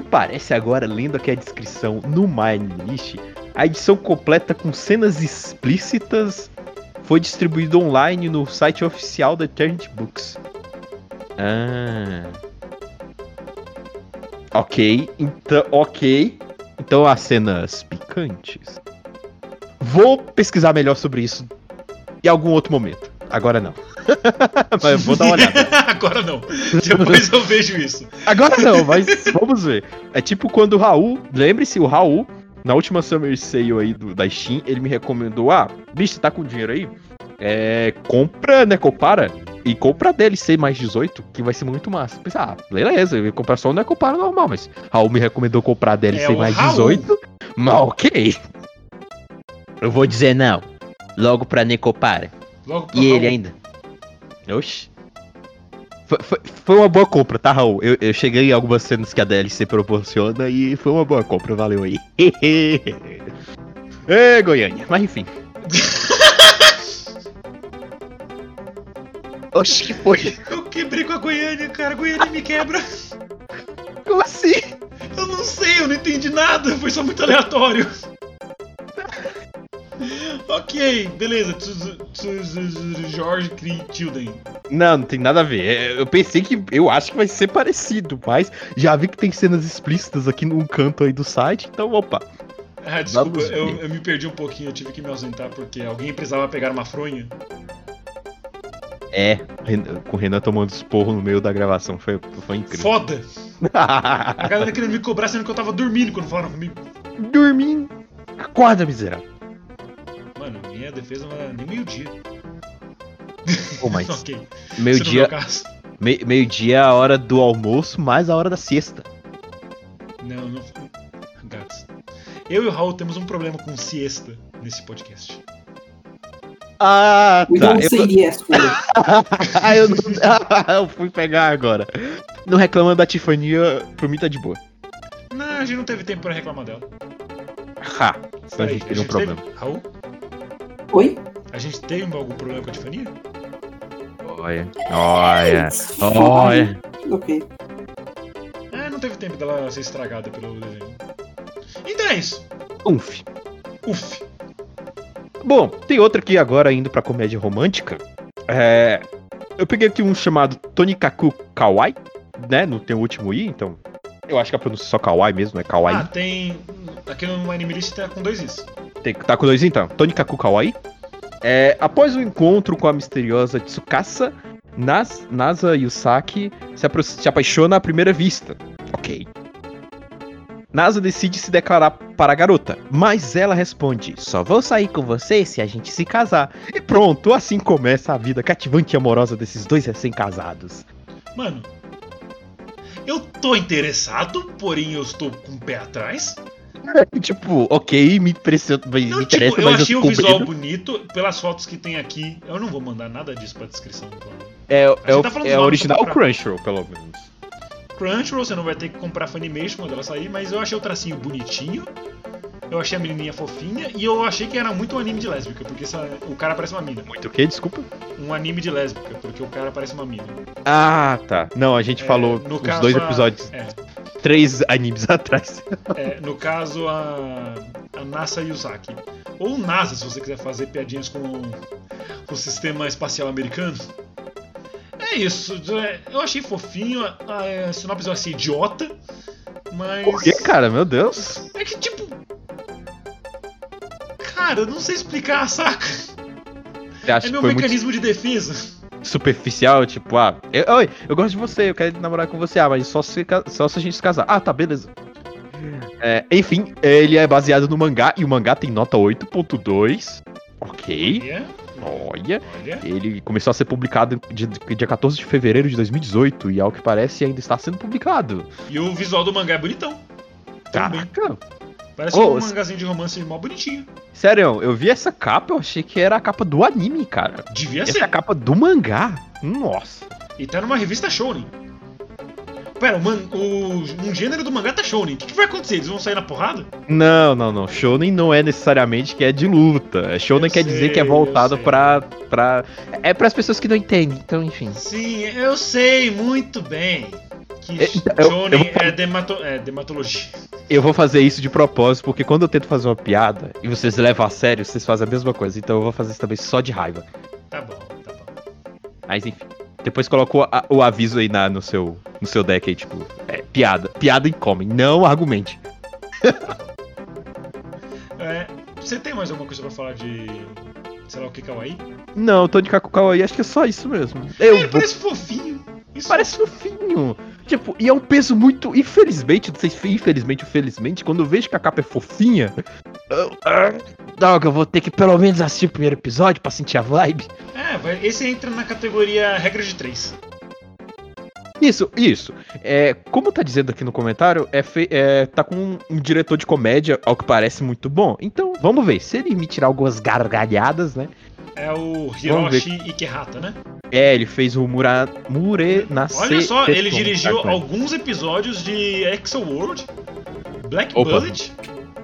Que parece agora, lendo aqui a descrição no MyAnimeList, a edição completa com cenas explícitas foi distribuída online no site oficial da Eternity Books. Ah. Ok, então, ok. Então as cenas picantes. Vou pesquisar melhor sobre isso em algum outro momento. Agora não. Mas vou dar uma olhada. Agora não. Depois eu vejo isso. Agora não, mas vamos ver. É tipo quando o Raul, lembre-se, o Raul, na última Summer Sale aí do, da Steam, ele me recomendou: ah, bicho, você tá com dinheiro aí? É. Compra Necopara e compra a DLC mais 18, que vai ser muito massa. Eu Pensei, ah, beleza, eu ia comprar só o Necopara normal, mas Raul me recomendou comprar a DLC É mais Raul. 18. Mas ok. Eu vou dizer não. Logo pra Necopara. Logo pro E ele Raul. ainda. Oxi. Foi, foi, foi uma boa compra, tá, Raul? Eu, eu cheguei em algumas cenas que a DLC proporciona e foi uma boa compra, valeu aí. Ê, Goiânia. Mas enfim. Oxi, que foi? Eu quebrei com a Goiânia, cara. A Goiânia me quebra. Como assim? Eu não sei, eu não entendi nada. Foi só muito aleatório. ok, beleza. George Tilden. Não, não tem nada a ver. É, Eu pensei que. Eu acho que vai ser parecido, mas já vi que tem cenas explícitas aqui num canto aí do site, então opa. Ah, desculpa, eu, eu me perdi um pouquinho. Eu tive que me ausentar porque alguém precisava pegar uma fronha. É, com o Renan tomando esporro no meio da gravação. Foi, foi incrível. Foda! A galera querendo me cobrar sendo que eu tava dormindo quando falaram comigo. Dormindo. Acorda, miserável. Mano, minha defesa não era nem meio-dia. Pô, mas ok. meio-dia é me, meio-dia é a hora do almoço mais a hora da siesta. Não, não. Gats. Eu e o Raul temos um problema com siesta nesse podcast. Ah, We tá. don't Eu, say yes. Ah, eu, não- eu fui pegar agora. Não reclamando da Tifania, por mim tá de boa. Não, a gente não teve tempo pra reclamar dela. Ha, senão a Peraí, gente teria um problema. teve- Raul, Oi? a gente teve algum problema com a Tifania? Olha, olha, olha. Ok. É, não teve tempo dela ser estragada pelo desenho. Então é isso. Uf. Uf. Bom, tem outra aqui agora indo pra comédia romântica. É, eu peguei aqui um chamado Tonikaku Kawaii, né? Não tem o último i, então. Eu acho que a pronúncia é só Kawaii mesmo, é Kawaii. Ah, tem. Aqui no Anime List tá com dois is. Tem, tá com dois então. Tonikaku Kawaii. É, após o encontro com a misteriosa Tsukasa, Nas, Nasa Yusaki se, apro- se apaixona à primeira vista. Ok. Nasa decide se declarar para a garota, mas ela responde: Só vou sair com você se a gente se casar. E pronto, assim começa a vida cativante e amorosa desses dois recém-casados. Mano. Eu tô interessado, porém eu estou com o pé atrás. tipo, ok, me, impressiona, me Não, interessa, tipo, eu achei o visual bonito pelas fotos que tem aqui. Eu não vou mandar nada disso pra descrição. Então. É, é, o- tá é do original Crunchyroll, pelo menos. Crunchyroll, você não vai ter que comprar Funimation quando ela sair, mas eu achei o tracinho bonitinho. Eu achei a menininha fofinha e eu achei que era muito um anime de lésbica, porque essa- o cara parece uma mina. Muito o quê? Desculpa. Um anime de lésbica, porque o cara parece uma mina. Ah, tá. Não, a gente É, falou no os caso, dois a- episódios, É, três animes atrás. é, no caso, a, a Nasa Yuzaki. Ou NASA, se você quiser fazer piadinhas com, o sistema espacial americano. É isso. é, Eu achei fofinho. A, a sinopse eu achei idiota. Mas. Por que, cara? Meu Deus. É que tipo. Cara, eu não sei explicar, saca? Você acha É meu mecanismo de defesa. superficial? Tipo, ah, eu, oi, eu gosto de você, eu quero namorar com você. Ah, mas só se, só se a gente se casar. Ah, tá, beleza. É, enfim, ele é baseado no mangá e o mangá tem nota 8.2. Ok, Olha, olha. olha. Ele começou a ser publicado de- de- dia 14 de fevereiro de 2018 e, ao que parece, ainda está sendo publicado. E o visual do mangá é bonitão. Também. Parece Ô, um mangazinho de romance mó bonitinho. Sério, eu vi essa capa, eu achei que era a capa do anime, cara. Devia Essa é ser. a capa do mangá. Nossa. E tá numa revista Shounen. Pera, o, man... o... um gênero do mangá tá Shounen. O que, que vai acontecer? Eles vão sair na porrada? Não, não, não. Shonen não é necessariamente que é de luta. Shonen Eu quer dizer que é sei, voltado sei. pra, pra. É pras pessoas que não entendem, então, enfim. Sim, eu sei muito bem que É, então, eu- Shounen eu vou- é, demato... é dermatologia. Eu vou fazer isso de propósito, porque quando eu tento fazer uma piada e vocês levam a sério, vocês fazem a mesma coisa. Então eu vou fazer isso também só de raiva. Tá bom, tá bom. Mas enfim. Depois colocou o aviso aí na, no, seu, no seu deck aí, tipo, é, piada. Piada income, não argumente. É, você tem mais alguma coisa pra falar de. sei lá o que, Kawaii? Não, tô de Kakukau aí, acho que é só isso mesmo. Eu Ele vou parece fofinho. Isso Parece fofinho. Tipo, e é um peso muito. Infelizmente, não sei se infelizmente ou felizmente, quando eu vejo que a capa é fofinha. Eu, ah, droga, eu vou ter que pelo menos assistir o primeiro episódio pra sentir a vibe. É, esse entra na categoria regra de três. Isso, isso. É, como tá dizendo aqui no comentário, é, é, tá com um, um diretor de comédia, ao que parece muito bom. Então, vamos ver. Se ele me tirar algumas gargalhadas, né? É o Hiroshi Ikehata, né? É, ele fez o Mura, Mure Nasce. Olha só, ele Teton, dirigiu tá? alguns episódios de Exo World, Black Opa. Bullet,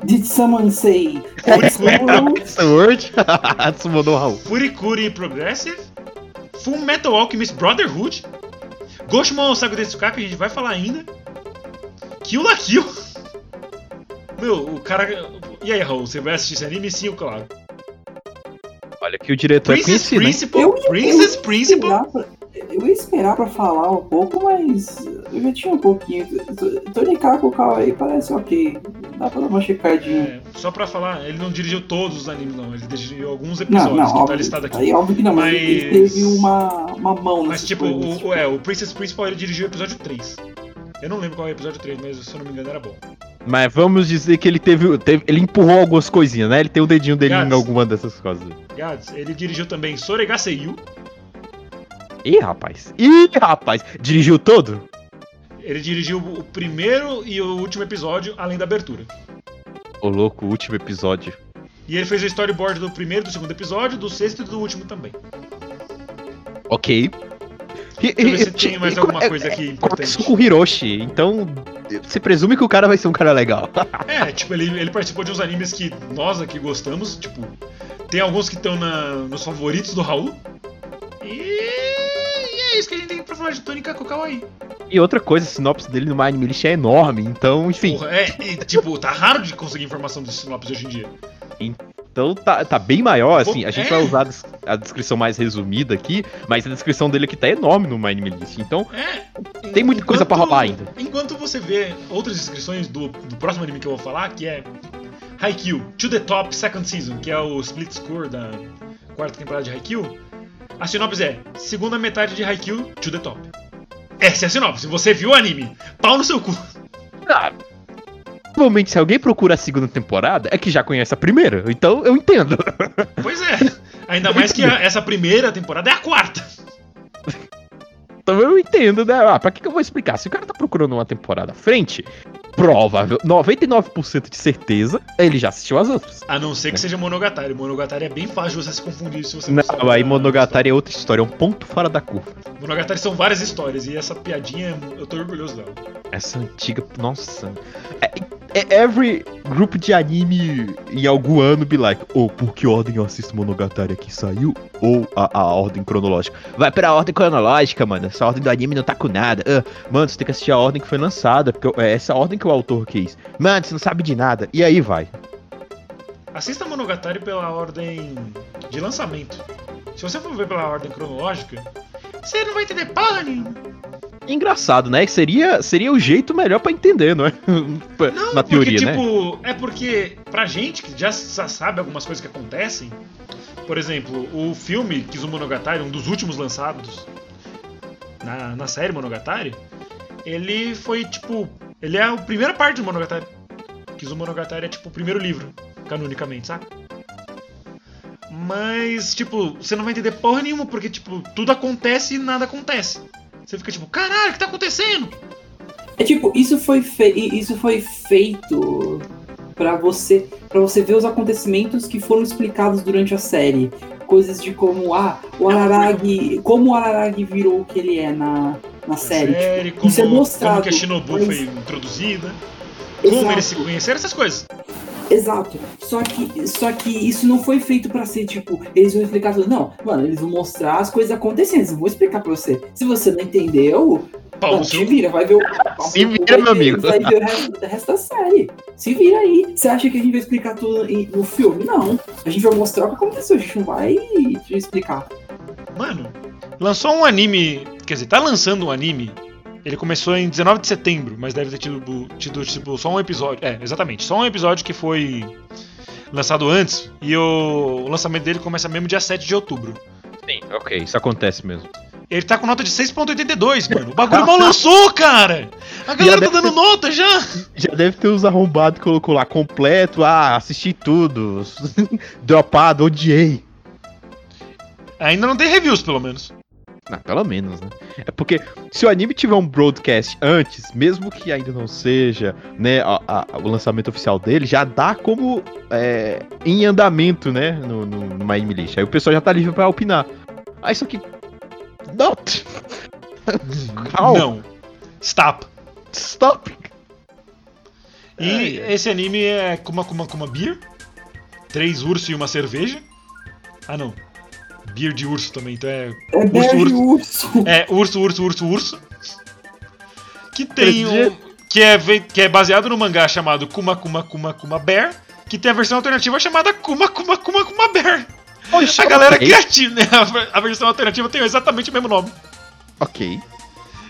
Did someone say? Furikuri, Sword. Sumonou Raul. Furikuri Progressive, Full Metal Alchemist Brotherhood, Goshimon Saga Detsuka, que a gente vai falar ainda, Kill la Kill. Meu, o cara... E aí, Raul, você vai assistir esse anime? Sim, claro. Olha que o diretor Princess é conhecido, hein? Principal, Eu Princess eu Principal, Eu ia esperar pra falar um pouco, mas eu já tinha um pouquinho. Tony Kako Kawaii parece ok. dá pra dar uma checadinha. É, só pra falar, ele não dirigiu todos os animes, não. Ele dirigiu alguns Não, episódios não, que tá óbvio, listado aqui. aí óbvio que não, mas, ele teve uma, uma mão Mas, tipo, coisas, o, o- é, o Princess Principal ele dirigiu o episódio 3. Eu não lembro qual é o episódio 3, mas se eu não me engano era bom. Mas vamos dizer que ele teve, teve- Ele empurrou algumas coisinhas, né? Ele tem o dedinho dele Gats. em alguma dessas coisas. Gads, ele dirigiu também Soregaseiyu. Ih, rapaz. Ih, rapaz. Dirigiu todo? Ele dirigiu o primeiro e o último episódio, além da abertura. Ô, louco, o último episódio. E ele fez o storyboard do primeiro, do segundo episódio, do sexto e do último também. Ok. E, se tem mais e- alguma é- coisa aqui é- importante. Com Hiroshi. Então, você presume que o cara vai ser um cara legal. É, tipo, ele, ele participou de uns animes que nós aqui gostamos, tipo, tem alguns que estão nos favoritos do Raul. E, e é isso que a gente tem pra falar de Tony Kaku Kawaii. E outra coisa, a sinopse dele no Anime List é enorme. Então, enfim. Porra, é, tipo, tá raro de conseguir informação dos sinopse hoje em dia. Então tá, tá bem maior, assim. A gente É. vai usar a des- a descrição mais resumida aqui, mas a descrição dele aqui tá enorme no Anime List. Então, É. Tem muita coisa pra rolar ainda. Enquanto você vê outras descrições do, do próximo anime que eu vou falar, que é Haikyuu, To The Top Second Season, que é o split score da quarta temporada de Haikyuu, a sinopse é segunda metade de Haikyuu, To The Top. Essa é a sinopse. Você viu o anime. Pau no seu cu. ah, provavelmente se alguém procura a segunda temporada, é que já conhece a primeira. Então, eu entendo. Pois é. Ainda mais que a- essa primeira temporada é a quarta. Então eu entendo, né? Ah, pra que, que eu vou explicar? Se o cara tá procurando uma temporada à frente, provável, 99% de certeza, ele já assistiu as outras. A não ser que seja Monogatari. Monogatari é bem fácil você se confundir se você não, Não, aí Monogatari é outra história, é um ponto fora da curva. Monogatari são várias histórias e essa piadinha eu tô orgulhoso dela. Essa antiga, nossa. É, é every grupo de anime em algum ano be like, ou por que ordem eu assisto Monogatari aqui saiu? Ou a, a ordem cronológica. Vai pra ordem cronológica, mano. Essa ordem do anime não tá com nada. Ah, mano, você tem que assistir a ordem que foi lançada, porque é essa ordem que o autor quis. Mano, você não sabe de nada. E aí vai. Assista Monogatari pela ordem de lançamento. Se você for ver pela ordem cronológica, você não vai entender porra nenhuma. Engraçado, né? Seria, seria o jeito melhor pra entender, não é? Não, Na porque, teoria, né? tipo, é porque pra gente que já sa- sabe algumas coisas que acontecem, por exemplo, o filme Kizumonogatari, um dos últimos lançados na, na série Monogatari, ele foi tipo. Ele é a primeira parte do Monogatari. Kizumonogatari é tipo o primeiro livro, canonicamente, sabe? Mas, tipo, você não vai entender porra nenhuma, porque, tipo, tudo acontece e nada acontece. Você fica tipo, caralho, o que tá acontecendo? É tipo, isso foi, isso foi feito pra você para você ver os acontecimentos que foram explicados durante a série. Coisas de como, ah, o Araragi. Como o Araragi virou o que ele é na, na série. série, tipo, como, isso é mostrado. como que a Shinobu mas- foi introduzida, como Exato. eles se conheceram, essas coisas. Exato. Só que, só que isso não foi feito pra ser tipo, eles vão explicar tudo. Não, mano, eles vão mostrar as coisas acontecendo. Eles não vão explicar pra você. Se você não entendeu, Pau não, se vira, vai ver o. Se vai vira, ver- meu amigo. Vai ver o resto, o resto da série. Se vira aí. Você acha que a gente vai explicar tudo no filme? Não. A gente vai mostrar o que aconteceu. A gente não vai te explicar. Mano, lançou um anime. Quer dizer, tá lançando um anime. Ele começou em 19 de setembro, mas deve ter tido, tido tipo, só um episódio. É, exatamente. Só um episódio que foi lançado antes. E o, o lançamento dele começa mesmo dia 7 de outubro. Sim, ok, isso acontece mesmo. Ele tá com nota de 6.82, mano. O bagulho mal lançou, cara! A galera tá dando nota já! Já deve ter os arrombados que colocou lá completo. Ah, assisti tudo. Dropado, odiei. Ainda não tem reviews, pelo menos. Ah, pelo menos, né? É porque se o anime tiver um broadcast antes, mesmo que ainda não seja né, a- a- o lançamento oficial dele, já dá como é, em andamento, né? No, no, no My. Aí o pessoal já tá livre pra opinar. Ah, isso aqui. Not! Calma. Não. Stop. Stop! E esse anime é Kuma Kuma Kuma Beer. Três ursos e uma cerveja. Ah, não. Beer de urso também, então é. É Urso, Bear de urso. urso. É urso, urso, urso, urso. Que tem um. Que é, que é baseado no mangá chamado Kuma Kuma Kuma Kuma Bear. Que tem a versão alternativa chamada Kuma Kuma Kuma Kuma Bear. Poxa, A galera ok. criativa, né? A ver- A versão alternativa tem exatamente o mesmo nome. Ok.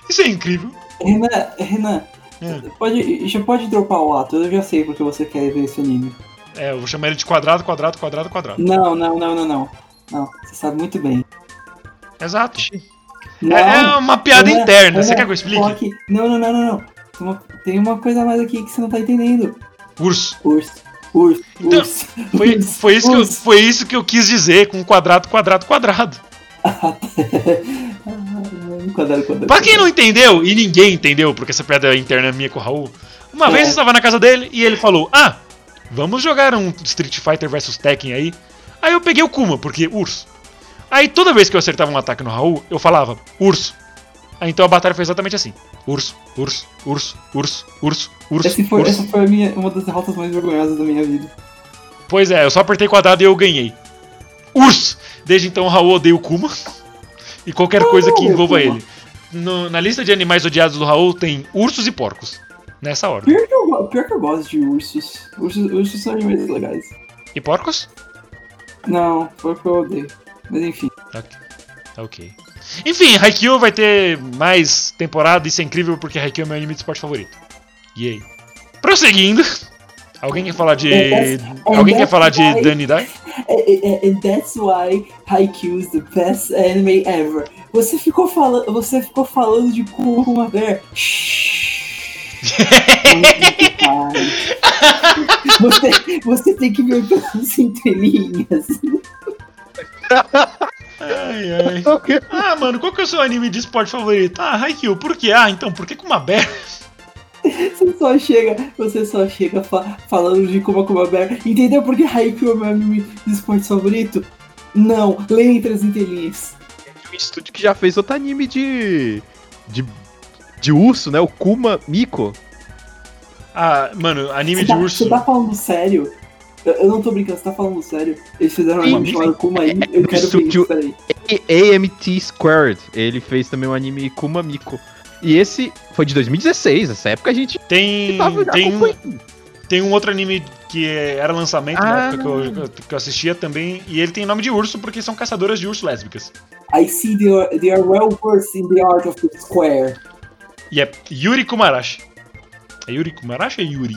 Isso é incrível. Renan, Renan, É. Pode, já pode dropar o ato, eu já sei porque você quer ver esse anime. É, eu vou chamar ele de quadrado, quadrado, quadrado, quadrado. Não, não, não, não, não. Não, você sabe muito bem. Exato. Não, É, é uma piada é- interna, não você é- quer que eu explique? Não, não, não, não, não. Tem uma, coisa a mais aqui que você não tá entendendo. Urso. Urso, Então. Foi, foi, isso que eu, foi isso que eu quis dizer com quadrado, quadrado, quadrado. quadrado, quadrado. Pra quem não entendeu, e ninguém entendeu, porque essa piada é interna minha com o Raul, uma É. vez eu estava na casa dele e ele falou: Ah, vamos jogar um Street Fighter vs Tekken aí. Aí eu peguei o Kuma, porque urso. Aí toda vez que eu acertava um ataque no Raul, eu falava urso. Então a batalha foi exatamente assim: urso, urso, urso, urso, urso, urso. Essa foi, urso. essa foi minha, uma das derrotas mais vergonhosas da minha vida. Pois é, eu só apertei quadrado e eu ganhei. Urso! Desde então o Raul odeia o Kuma. E qualquer coisa que envolva ele. No- na lista de animais odiados do Raul tem ursos e porcos. Nessa ordem. Pior que eu, pior que eu gosto de ursos. Ursos, ursos são animais legais. E porcos? Não, foi o que eu odeio. Mas enfim. Ok. Ok. Enfim, Haikyuu vai ter mais temporada, isso é incrível porque Haikyuu é meu anime de esporte favorito. E aí? Prosseguindo. Alguém quer falar de. Alguém quer falar de why- Danny Dai? And, and that's why Haikyuu is the best anime ever. Você ficou falando, você ficou falando de Kuma Bear. você, você tem que ver pelas entrelinhas. Ai, ai. Ah, mano, qual que é o seu anime de esporte favorito? Ah, Haikyuu. Por quê? Ah, então, por que com uma bear? Você só chega, você só chega fa- falando de Kuma Kuma Bear. Entendeu por que Haikyuu é meu anime de esporte favorito? Não, leia entre as entrelinhas. Um estúdio que já fez outro anime de. de. de urso, né? O Kuma Miko. Ah, mano, anime Você de tá, urso. você tá falando sério? Eu, eu não tô brincando, você tá falando sério? Eles fizeram um Sim, anime chamado Kuma aí, eu do quero ver estúdio- isso, peraí. AMT Squared. Ele fez também um anime Kuma Miko. E esse foi de 2016, essa época a gente Tem, tava tem, um, tem um outro anime que é- era lançamento na Ah. época que eu, que eu assistia também. E ele tem nome de urso porque são caçadoras de urso lésbicas. I see they are, they are well versed in the art of the square. E é Yuri Kumarashi. É Yuri Kumarashi ou é Yuri?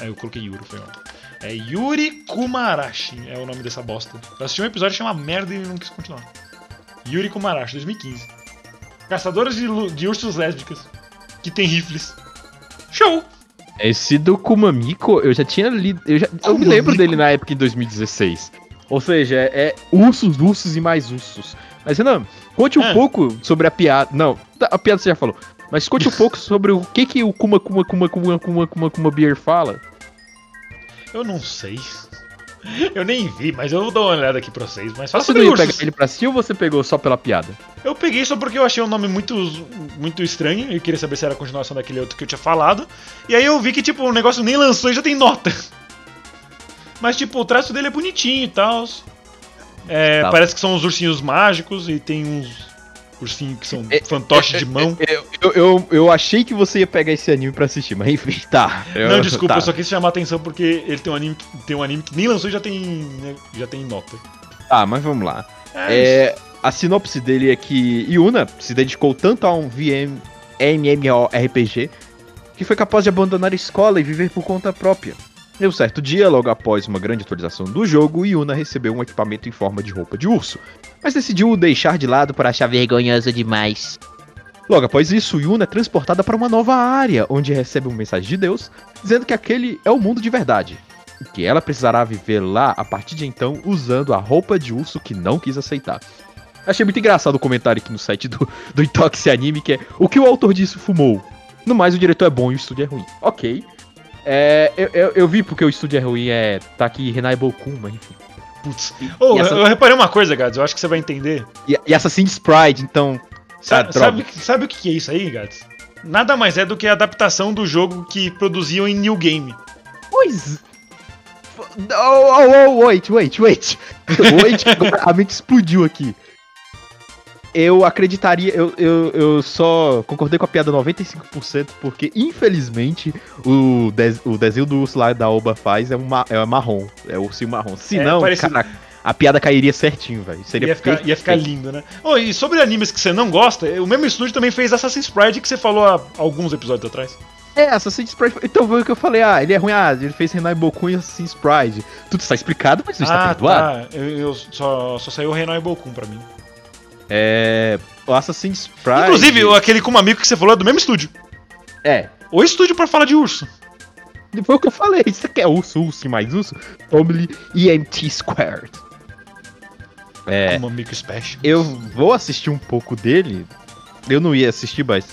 É, eu coloquei Yuri, foi ontem. É Yuri Kumarashi, é o nome dessa bosta. Eu assisti um episódio chama Merda e não quis continuar. Yuri Kumarashi, 2015. Caçadoras de, de ursos lésbicas que tem rifles. Show! Esse do Kuma Miko, eu já tinha lido. Eu, já, eu me lembro dele na época em 2016. Ou seja, é, é ursos, ursos e mais ursos. Mas Renan, conte um Ah. pouco sobre a piada. Não, a piada você já falou. Mas conte um pouco sobre o que, que o Kuma Kuma Kuma Kuma Kuma Kuma Kuma Beer fala. Eu não sei. Eu nem vi, mas eu vou dar uma olhada aqui pra vocês. Mas fala Você não ia pegar ele pra si ou você pegou só pela piada? Eu peguei só porque eu achei o nome muito, muito estranho e queria saber se era a continuação daquele outro que eu tinha falado. E aí eu vi que, tipo, o negócio nem lançou e já tem nota. Mas, tipo, o traço dele é bonitinho e tal. É, Tá. Parece que são uns ursinhos mágicos e tem uns ursinhos que são É, fantoches de mão. Eu, eu, eu, eu achei que você ia pegar esse anime pra assistir, mas enfim, tá. Eu- Não, desculpa, tá. eu só quis chamar a atenção porque ele tem um anime, que- tem um anime que nem lançou e já tem, né, já tem nota. Tá, mas vamos lá. É, É, a sinopse dele é que Yuna se dedicou tanto a um VM, MMORPG que foi capaz de abandonar a escola e viver por conta própria. Em um certo dia, logo após uma grande atualização do jogo, Yuna recebeu um equipamento em forma de roupa de urso, mas decidiu o deixar de lado para achar vergonhoso demais. Logo após isso, Yuna é transportada para uma nova área, onde recebe uma mensagem de Deus, dizendo que aquele é o mundo de verdade, e que ela precisará viver lá a partir de então usando a roupa de urso que não quis aceitar. Achei muito engraçado o comentário aqui no site do, do Intox Anime, que é o que o autor disso fumou. No mais, o diretor é bom e o estúdio é ruim. Ok. É, eu, eu, eu vi porque o estúdio é ruim, é. Tá aqui Renai Bokun, mas enfim. Putz. Oh, e essa- eu reparei uma coisa, Gads, eu acho que você vai entender. E, e Assassin's Pride, então. Sa- Ah, droga. sabe, sabe o que é isso aí, Gads? Nada mais é do que a adaptação do jogo que produziam em New Game. Pois. Oh, oh, oh, wait, wait, wait. Wait, a mente explodiu aqui. Eu acreditaria, eu, eu, eu só concordei com a piada 95%, porque infelizmente o, des- o desenho do urso lá da Oba faz é, uma, é marrom, é o ursinho marrom. Se É, não, parecido. a piada cairia certinho, velho. Seria Ia ficar, ia ficar lindo, né? Oh, e sobre animes que você não gosta, o mesmo estúdio também fez Assassin's Pride que você falou há alguns episódios atrás. É, Assassin's Pride. Então foi o que eu falei. Ah, ele é ruim. Ah, ele fez Renai Bokun e Assassin's Pride. Tudo está explicado, mas não está Ah, perdoado. tá. Eu, eu só, só saiu o Renai Bokun pra mim. É. O Assassin's Pride. Inclusive, aquele com amigo que você falou é do mesmo estúdio. É. O estúdio pra falar de urso. Foi o que eu falei. Isso aqui é urso, urso e mais urso. Family EMT Squared. É. Como amigo special. Eu vou assistir um pouco dele. Eu não ia assistir, mas.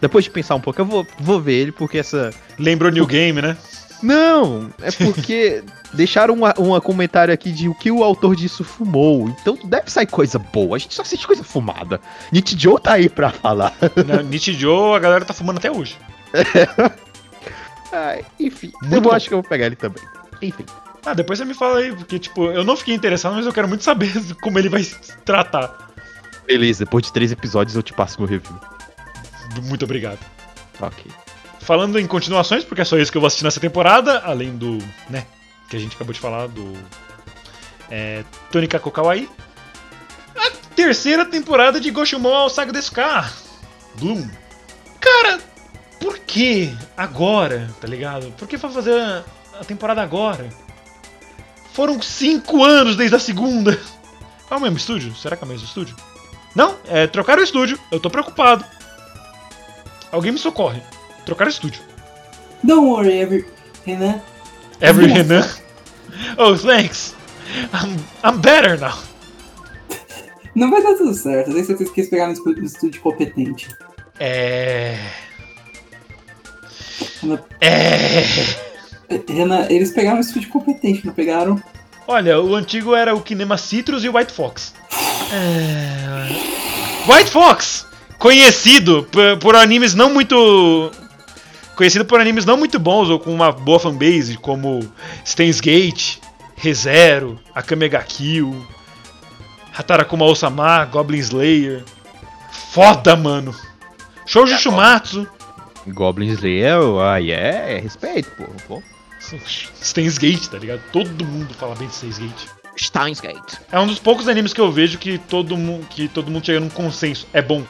Depois de pensar um pouco, eu vou, vou ver ele, porque essa. Lembrou New Game, né? Não! É porque deixaram um comentário aqui de o que o autor disso fumou. Então deve sair coisa boa. A gente só assiste coisa fumada. Nichijou tá aí pra falar. Na Nichijou, a galera tá fumando até hoje. Ai, enfim, Muito eu bom. acho que eu vou pegar ele também. Enfim. Ah, depois você me fala aí, porque, tipo, eu não fiquei interessado, mas eu quero muito saber como ele vai se tratar. Beleza, depois de três episódios eu te passo meu review. Muito obrigado. Ok. Falando em continuações, porque é só isso que eu vou assistir nessa temporada, além do, né, que a gente acabou de falar, do é, Tony Kako Kawaii. A terceira temporada de Goshumon Saga desse. Bloom. Cara, por que agora, tá ligado? Por que foi fazer a, a temporada agora? Foram cinco anos desde a segunda. É o mesmo estúdio? Será que é o mesmo estúdio? Não, é, trocaram o estúdio. Eu tô preocupado. Alguém me socorre. Trocaram estúdio. Don't worry, every... Renan. Every. Renan. Oh, thanks. I'm, I'm better now. Não vai dar tudo certo. Daí você quis pegar no estúdio, no estúdio competente. É. Renan, É. Renan, eles pegaram um estúdio competente, não pegaram? Olha, o antigo era o Kinema Citrus e o White Fox. É... White Fox! Conhecido por animes não muito. Conhecido por animes não muito bons ou com uma boa fanbase, como Steins Gate, ReZero, Akame ga Kill, Hatarakuma Osama, Goblin Slayer. Foda, mano! Shoujo Shumatsu. Goblin Slayer, ai, é, é respeito, pô. Steins Gate, tá ligado? Todo mundo fala bem de Steins Gate. Steins Gate. É um dos poucos animes que eu vejo que todo mundo, que todo mundo chega num consenso. É bom.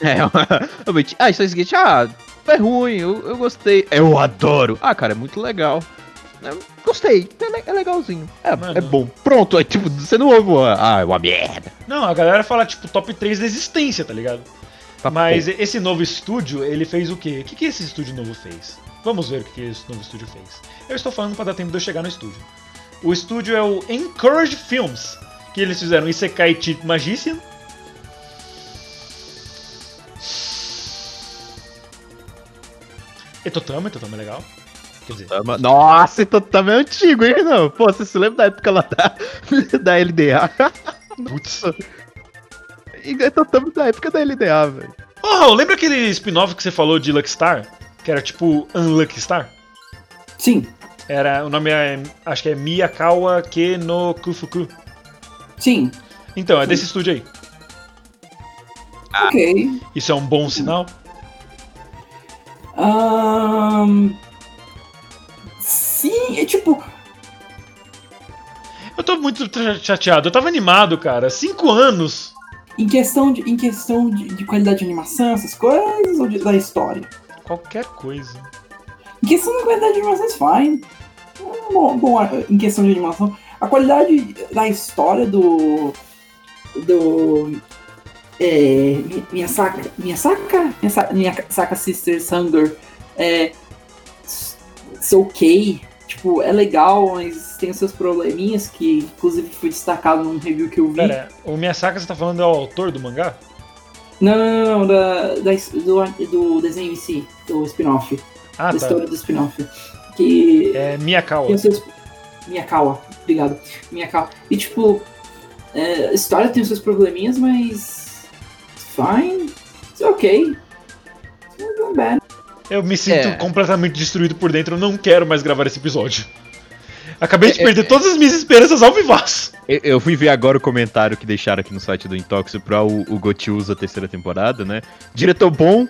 É, realmente. Ah, Steins Gate, ah, é ruim, eu, eu gostei. Eu adoro. Ah, cara, é muito legal. É, gostei, é, é legalzinho. É, Mano. é bom. Pronto, aí, tipo, você não ouve o. Ah, é uma merda. Não, a galera fala tipo top 3 da existência, tá ligado? Tá Mas bom. esse novo estúdio, ele fez o quê? O que, que esse estúdio novo fez? Vamos ver o que, que esse novo estúdio fez. Eu estou falando para dar tempo de eu chegar no estúdio. O estúdio é o Encourage Films, que eles fizeram Isekai Cheat Magician. Etotama, Etotama é legal. Quer dizer, Tama- Nossa, então também é antigo, hein, não? Pô, você se lembra da época lá da, da LDA? putz. E então estamos da época da LDA, velho. Oh, lembra aquele spin-off que você falou de Lucky Star? Que era tipo Unlucky Star? Sim, Era, o nome é, acho que é Miyakawa Ke no Kufuku. sim. Então, é desse estúdio aí. Ok. Isso é um bom sinal? Ahn, Sim, é tipo. Eu tô muito chateado. Eu tava animado, cara. Cinco anos. Em questão de, em questão de, de qualidade de animação, essas coisas, ou de- da história? Qualquer coisa. Em questão de qualidade de animação, é fine. Bom, bom, em questão de animação, a qualidade da história do. do. É. Mi- Minha saca. Minha saca? Minha, sa- minha saca Sister Hunger é. It's ok. Tipo, é legal, mas tem os seus probleminhas, que inclusive foi destacado num review que eu vi. Pera, o Miyasaka você tá falando é o autor do mangá? Não, não, não, não, da, da, do, do desenho em si, do spin-off. Ah, da tá. história do spin-off. Que É Miyakawa. tem seus. Miyakawa, obrigado. Miyakawa. E tipo, é, a história tem os seus probleminhas, mas. Fine. It's ok. It's not bad. Eu me sinto É. completamente destruído por dentro. Eu não quero mais gravar esse episódio. Acabei de É, perder é, todas as minhas esperanças ao vivaço. Eu, eu fui ver agora o comentário que deixaram aqui no site do Intox pra o, o Gotiusa terceira temporada, né? Diretor bom,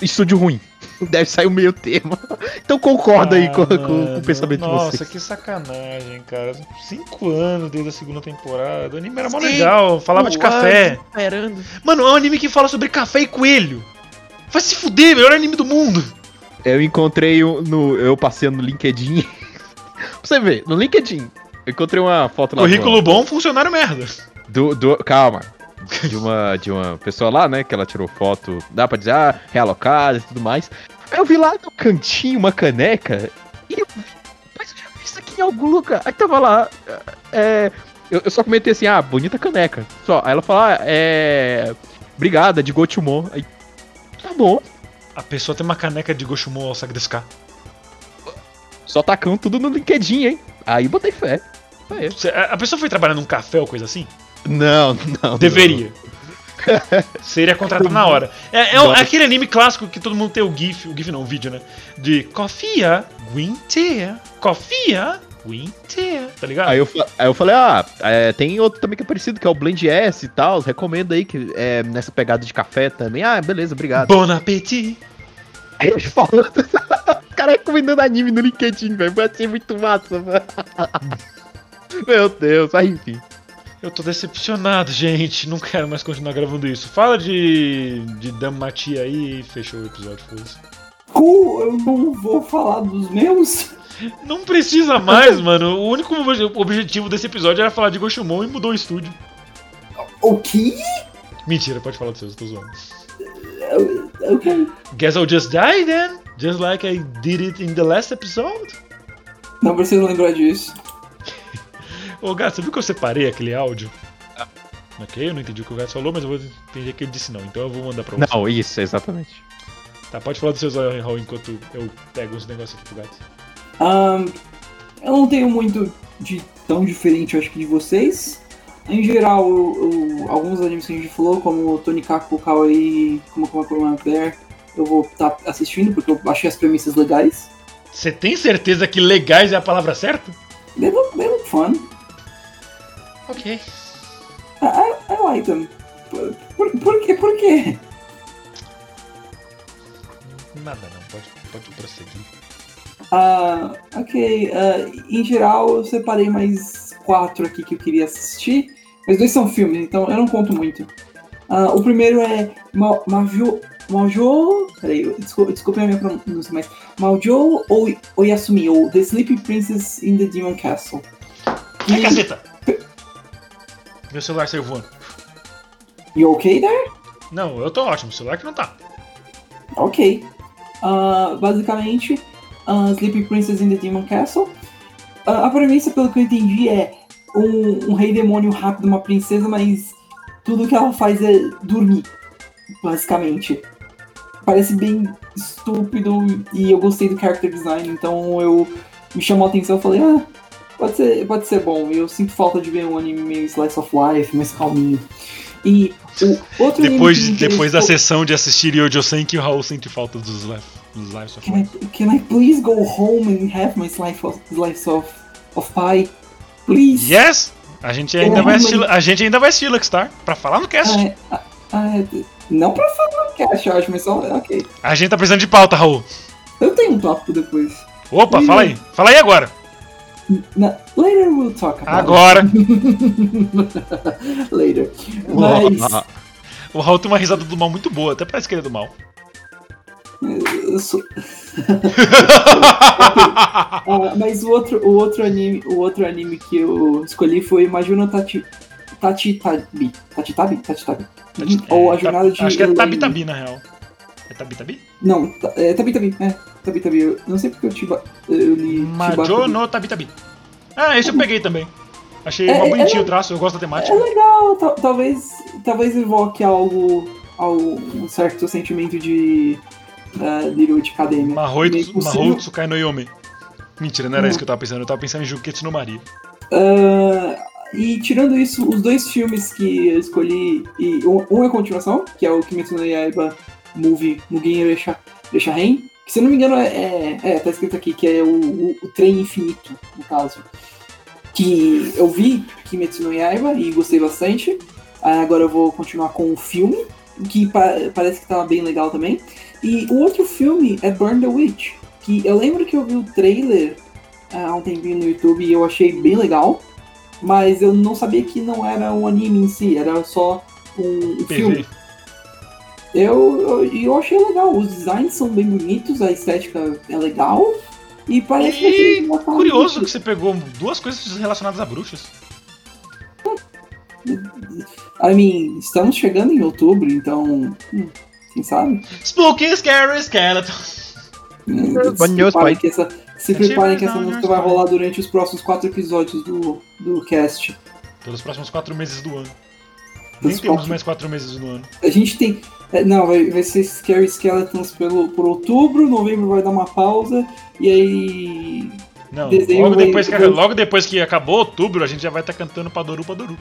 estúdio ruim. Deve sair o meio termo. Então concorda aí Ah, com, com- com mano, o pensamento Nossa, de vocês. que sacanagem, cara. Cinco anos desde a segunda temporada. O anime era mó legal, falava de café. Esperando. Mano, é um anime que fala sobre café e coelho. Vai se fuder, melhor anime do mundo. Eu encontrei um no. Eu passei no LinkedIn. pra você ver, no LinkedIn. Eu encontrei uma foto lá. Currículo bom, funcionário merda. Do, do, calma. De uma, de uma pessoa lá, né? Que ela tirou foto. Dá pra dizer, ah, realocada e tudo mais. Aí eu vi lá no cantinho uma caneca. E eu vi. Mas eu já vi isso aqui em algum lugar. Aí tava lá. É. Eu, eu só comentei assim, ah, bonita caneca. Só. Aí ela falou, ah, é. Obrigada, de Gochumon. Aí. Tá bom. A pessoa tem uma caneca de Goshumon ao Sagdescar. Só tacando tudo no LinkedIn, hein? Aí botei fé. Aí. A pessoa foi trabalhar num café ou coisa assim? Não, não. Deveria. Seria contratado na hora. É, é, é aquele anime clássico que todo mundo tem o GIF, o GIF não, o vídeo, né? De Cofia, Winter, Cofia, Winter, tá ligado? Aí eu, aí eu falei, ah, é, tem outro também que é parecido, que é o Blend S e tal. Recomendo aí que é nessa pegada de café também. Ah, beleza, obrigado. Bon appetit. Aí eu falando. O cara recomendando anime no LinkedIn, velho. Vai ser muito massa, velho. Meu Deus, aí enfim. Eu tô decepcionado, gente. Não quero mais continuar gravando isso. Fala de. de Damatia aí e fechou o episódio, foi isso. Cu, eu não vou falar dos meus. Não precisa mais, mano. O único obje- objetivo desse episódio era falar de Goshumon e mudou o estúdio. O que? Mentira, pode falar dos seus, tô zoando. Ok. Guess I'll just die then? Just like I did it in the last episode? Não preciso lembrar disso. Ô gato, você viu que eu separei aquele áudio? Ok, eu não entendi o que o gato falou, mas eu vou entender que ele disse não, então eu vou mandar pra você. Não, isso, exatamente. Tá, pode falar dos seus Raul enquanto eu pego os negócios aqui pro gato. Ahn, eu não tenho muito de tão diferente, eu acho que de vocês. Em geral, eu- eu- alguns animes que a gente falou, como o Tonikaku Kawaii, como como como Bear, eu vou estar assistindo porque eu achei as premissas legais. Você tem certeza que legais é a palavra certa? They look, they look fun. Ok. I, I, I like them. Por, por, por quê? Por quê? Nada não, pode, pode prosseguir. Ah, ok. ah, em geral, eu separei mais quatro aqui que eu queria assistir. Mas dois são filmes, então eu não conto muito. Ah, o primeiro é Ma-. Majo. Peraí, desculpa, desculpa a minha pronúncia, mas. Majo ou Oyasumi, ou The Sleeping Princess in the Demon Castle. Ai, caceta! Meu celular saiu voando. You okay there? Não, eu tô ótimo, o celular que não tá. Ok. Ah, basicamente, ah, Sleeping Princess in the Demon Castle. Ah, a premissa, pelo que eu entendi, é um, um rei demônio rápido, uma princesa, mas tudo que ela faz é dormir, basicamente. Parece bem estúpido e eu gostei do character design, então eu me chamou a atenção e falei, ah, pode ser, pode ser bom. Eu sinto falta de ver um anime meio slice of life, mais calminho. E o outro anime Depois, que me depois da sessão de assistir Yojo Senki, o Raul sente falta dos, dos lives of Can I, can I please go home and have my slice of, slice of, of pie? Please? Yes! A gente ainda vai assistir, a gente ainda vai assistir Luckstar pra falar no cast. Ah, ah, ah, não pra falar no cast, eu acho, mas só. Ok. A gente tá precisando de pauta, Raul. Eu tenho um tópico depois. Opa, fala aí. Fala aí agora. Na- later we'll talk about Agora. it. later. Mas. O Raul tem uma risada do mal muito boa, até parece que ele é do mal. eu sou- Ah, mas o outro, o outro anime, o outro anime que eu escolhi foi Majuna Tati Tachitabi. Tachitabi? Tachitabi. Uhum. Ou a É, jornada de Acho que é. Tabi Tabi, na real. É Tabi Tabi? Não, é Tabi Tabi, é. Tabi Tabi. Eu não sei porque eu, eu li Majo no Tabi Tabi. Ah, esse eu peguei também. Achei É, é, bonitinho é- o traço, eu gosto da É temática. legal, ta- talvez, talvez evoque algo, algo, um certo sentimento de uh, Little de Academia. Mahoutsu. Mahoutsu Kai no Yome. Mentira, não era Não. isso que eu tava pensando. Eu tava pensando em Juketsu no Maria. Ah, e tirando isso, os dois filmes que eu escolhi, e um, um é continuação, que é o Kimetsu no Yaiba Movie Mugen Resha, Resha Ren, que se eu não me engano é, é, é, tá escrito aqui, que é o, o, o Trem Infinito, no caso. Que eu vi Kimetsu no Yaiba e gostei bastante. Ah, agora eu vou continuar com o filme, que pa- parece que tava bem legal também. E o outro filme é Burn the Witch, que eu lembro que eu vi o trailer ah, há um tempinho no YouTube e eu achei bem legal, mas eu não sabia que não era um anime em si, era só um, um filme. Eu, eu, eu achei legal, os designs são bem bonitos, a estética é legal. E parece que E falar curioso que você pegou duas coisas relacionadas a bruxas. I mean, estamos chegando em outubro, então. hum, quem sabe? Spooky Scary Skeleton. Hum, Se preparem pai. que essa, se preparem que essa música vai rolar durante os próximos quatro episódios do, do cast. Pelos próximos quatro meses do ano. Nem Pelos temos quatro- mais quatro meses do ano. A gente tem. é, Não, vai, vai ser Scary Skeletons pelo, por outubro, novembro vai dar uma pausa, e aí. Não, logo vai- depois, que, vai- logo depois que acabou outubro, a gente já vai estar cantando Padoru Padoru.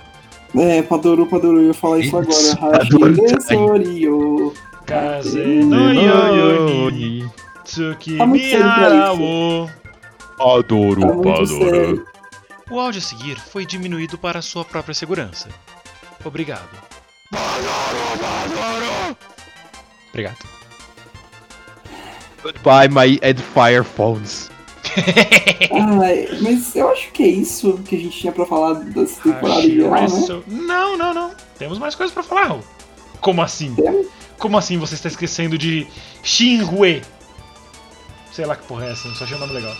É, Padoru, Padoru, eu ia falar isso agora. adoro Hashide isso aí. Sorio. Kaze no Yoni, Tsuki Tá. Adoro, Tá sério. O áudio a seguir foi diminuído para sua própria segurança. Obrigado. Obrigado. Goodbye, my Edfire phones. Ai, mas eu acho que é isso que a gente tinha pra falar dessa temporada em geral, né? Não, não, não. Temos mais coisas pra falar, Raul. Como assim? Temos? Como assim você está esquecendo de Shinrue? Sei lá que porra é essa, só achei o nome legal.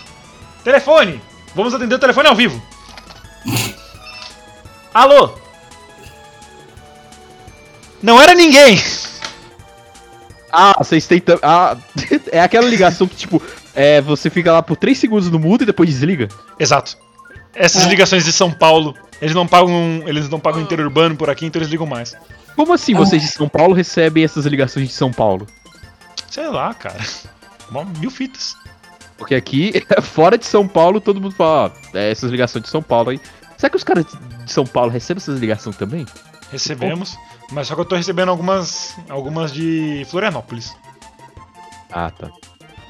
Telefone! Vamos atender o telefone ao vivo. Alô? Não era ninguém! Ah, vocês têm. Ah, é aquela ligação que, tipo, é, você fica lá por 3 segundos no mudo e depois desliga. Exato. Essas É. ligações de São Paulo, eles não pagam, eles não pagam interurbano por aqui, então eles ligam mais. Como assim Ah. vocês de São Paulo recebem essas ligações de São Paulo? Sei lá, cara. Mó Mil fitas. Porque aqui, fora de São Paulo, todo mundo fala, ó, é, essas ligações de São Paulo aí. Será que os caras de São Paulo recebem essas ligações também? Recebemos, mas só que eu tô recebendo algumas, algumas de Florianópolis. Ah, tá.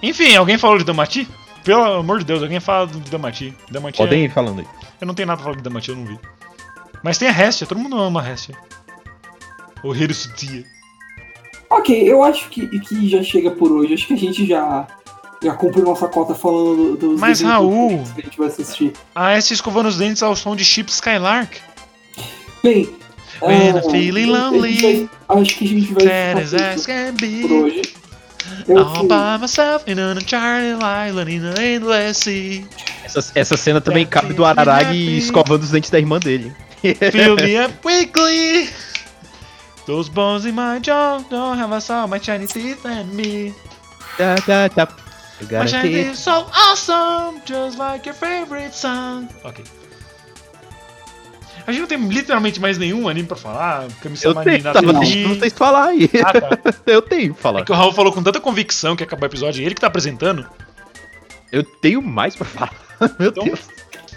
Enfim, alguém falou de Damati? Pelo amor de Deus, alguém fala de Damati. Damati Podem é... ir falando aí. Eu não tenho nada pra falar de Damati, eu não vi. Mas tem a Restia, todo mundo ama a Restia. O Hirusutia. Ok, eu acho que, que já chega por hoje. Acho que a gente já, já cumpriu nossa cota falando dos Mas, Raul- que a gente vai assistir. A Restia escovando os dentes ao som de Chip Skylark. Bem, When ah, I'm feeling a gente lonely, acho que a gente vai ficar can be. por hoje. Eu, All assim, by myself in an uncharted island in an endless sea. Essa, essa cena também That cabe do Araragi escovando os dentes da irmã dele. Fill me up quickly. Those bones in my jaw don't have a soul, my shiny teeth and me. tá, tá. Eu My shiny teeth so awesome, just like your favorite song. Ok. A gente não tem literalmente mais nenhum anime pra falar. Kami-sama Eu tenho, tava deixando vocês falar aí. Ah, tá. Eu tenho pra falar. É que o Raul falou com tanta convicção que acabou o episódio, e ele que tá apresentando. Eu tenho mais pra falar. Meu Então- Deus.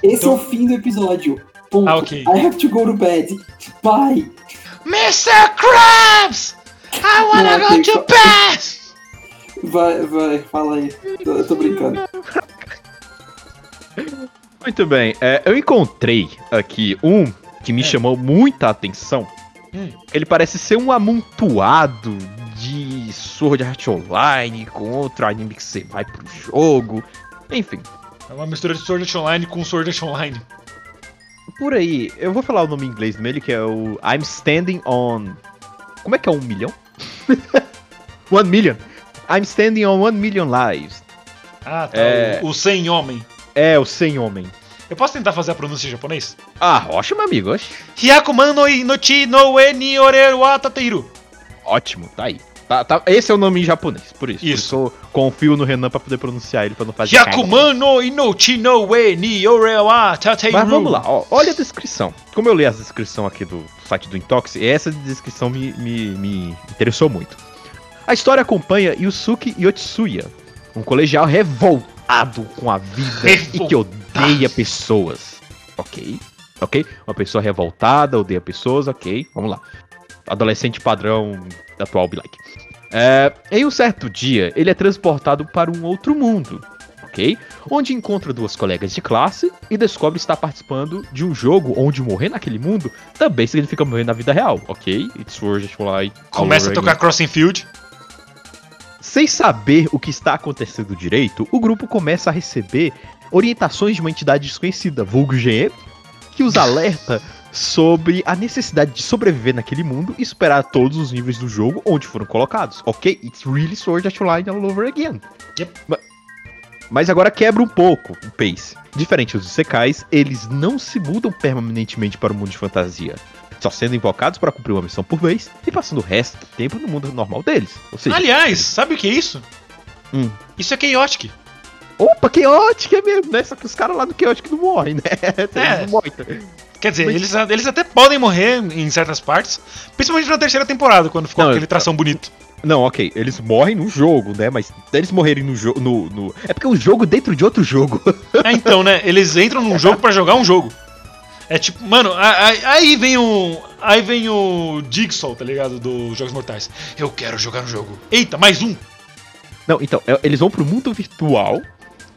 esse então- é o fim do episódio. Ponto. Ah, ok. I have to go to bed. Bye. Mr. Krabs! I wanna Não, go to bed! Vai, vai, fala aí. Tô- Eu tô brincando. Muito bem. é, eu encontrei aqui um que me É. chamou muita atenção. Hum. Ele parece ser um amontoado de Sword Art Online com outro anime que você vai pro jogo. Enfim, É uma mistura de Sword Art Online com Sword Art Online. por aí. Eu vou falar o nome em inglês dele, que é o I'm Standing on. Como é que é um milhão? one million. I'm standing on one million lives. Ah, tá. É. O, o Sem Homem. É, o sem homem. Eu posso tentar fazer a pronúncia em japonês? Ah, ótimo, amigo. Hyakuman no inochi no e ni ore wa tateiru. Ótimo, tá aí. Tá, tá- esse é o nome em japonês, por isso. Isso. Por isso eu confio no Renan pra poder pronunciar ele, pra não fazer. Hyakuman no inochi no e ni ore wa tateiru. Mas vamos lá, ó, olha a descrição. Como eu li a descrição aqui do site do Intox, essa descrição me, me, me interessou muito. A história acompanha Yusuke Yotsuya, um colegial revoltado com a vida e que odeia pessoas. Ok, ok? Uma pessoa revoltada, odeia pessoas, ok, vamos lá. Adolescente padrão atual be like. É, em um certo dia, ele é transportado para um outro mundo, ok? Onde encontra duas colegas de classe e descobre estar participando de um jogo onde morrer naquele mundo também significa morrer na vida real, ok? It's Sword Art Online. Começa a tocar Crossing Field. Sem saber o que está acontecendo direito, o grupo começa a receber orientações de uma entidade desconhecida, vulgo GE, que os alerta sobre a necessidade de sobreviver naquele mundo e superar todos os níveis do jogo onde foram colocados. Ok, it's really Sword Art Online all over again. Yep. Ma- Mas agora quebra um pouco o pace. Diferente dos Sekais, eles não se mudam permanentemente para o mundo de fantasia. Só sendo invocados para cumprir uma missão por vez e passando o resto do tempo no mundo normal deles. Seja, Aliás, sabe o que é isso? Hum. Isso é Chaotic. opa, Chaotic é mesmo, né? Só que os caras lá do Chaotic não morrem, né? Eles É. não morrem. Quer dizer, Mas- eles, eles até podem morrer em certas partes, principalmente na terceira temporada, quando ficou Não, aquele tração bonito. Não, ok, eles morrem no jogo, né? Mas eles morrerem no jogo. No, no- É porque é um jogo dentro de outro jogo. É, então, né? Eles entram num jogo pra jogar um jogo. É tipo, mano, aí vem o. Aí vem o Jigsaw, tá ligado? Dos Jogos Mortais. Eu quero jogar um jogo. Eita, mais um! Não, então, é- eles vão pro mundo virtual,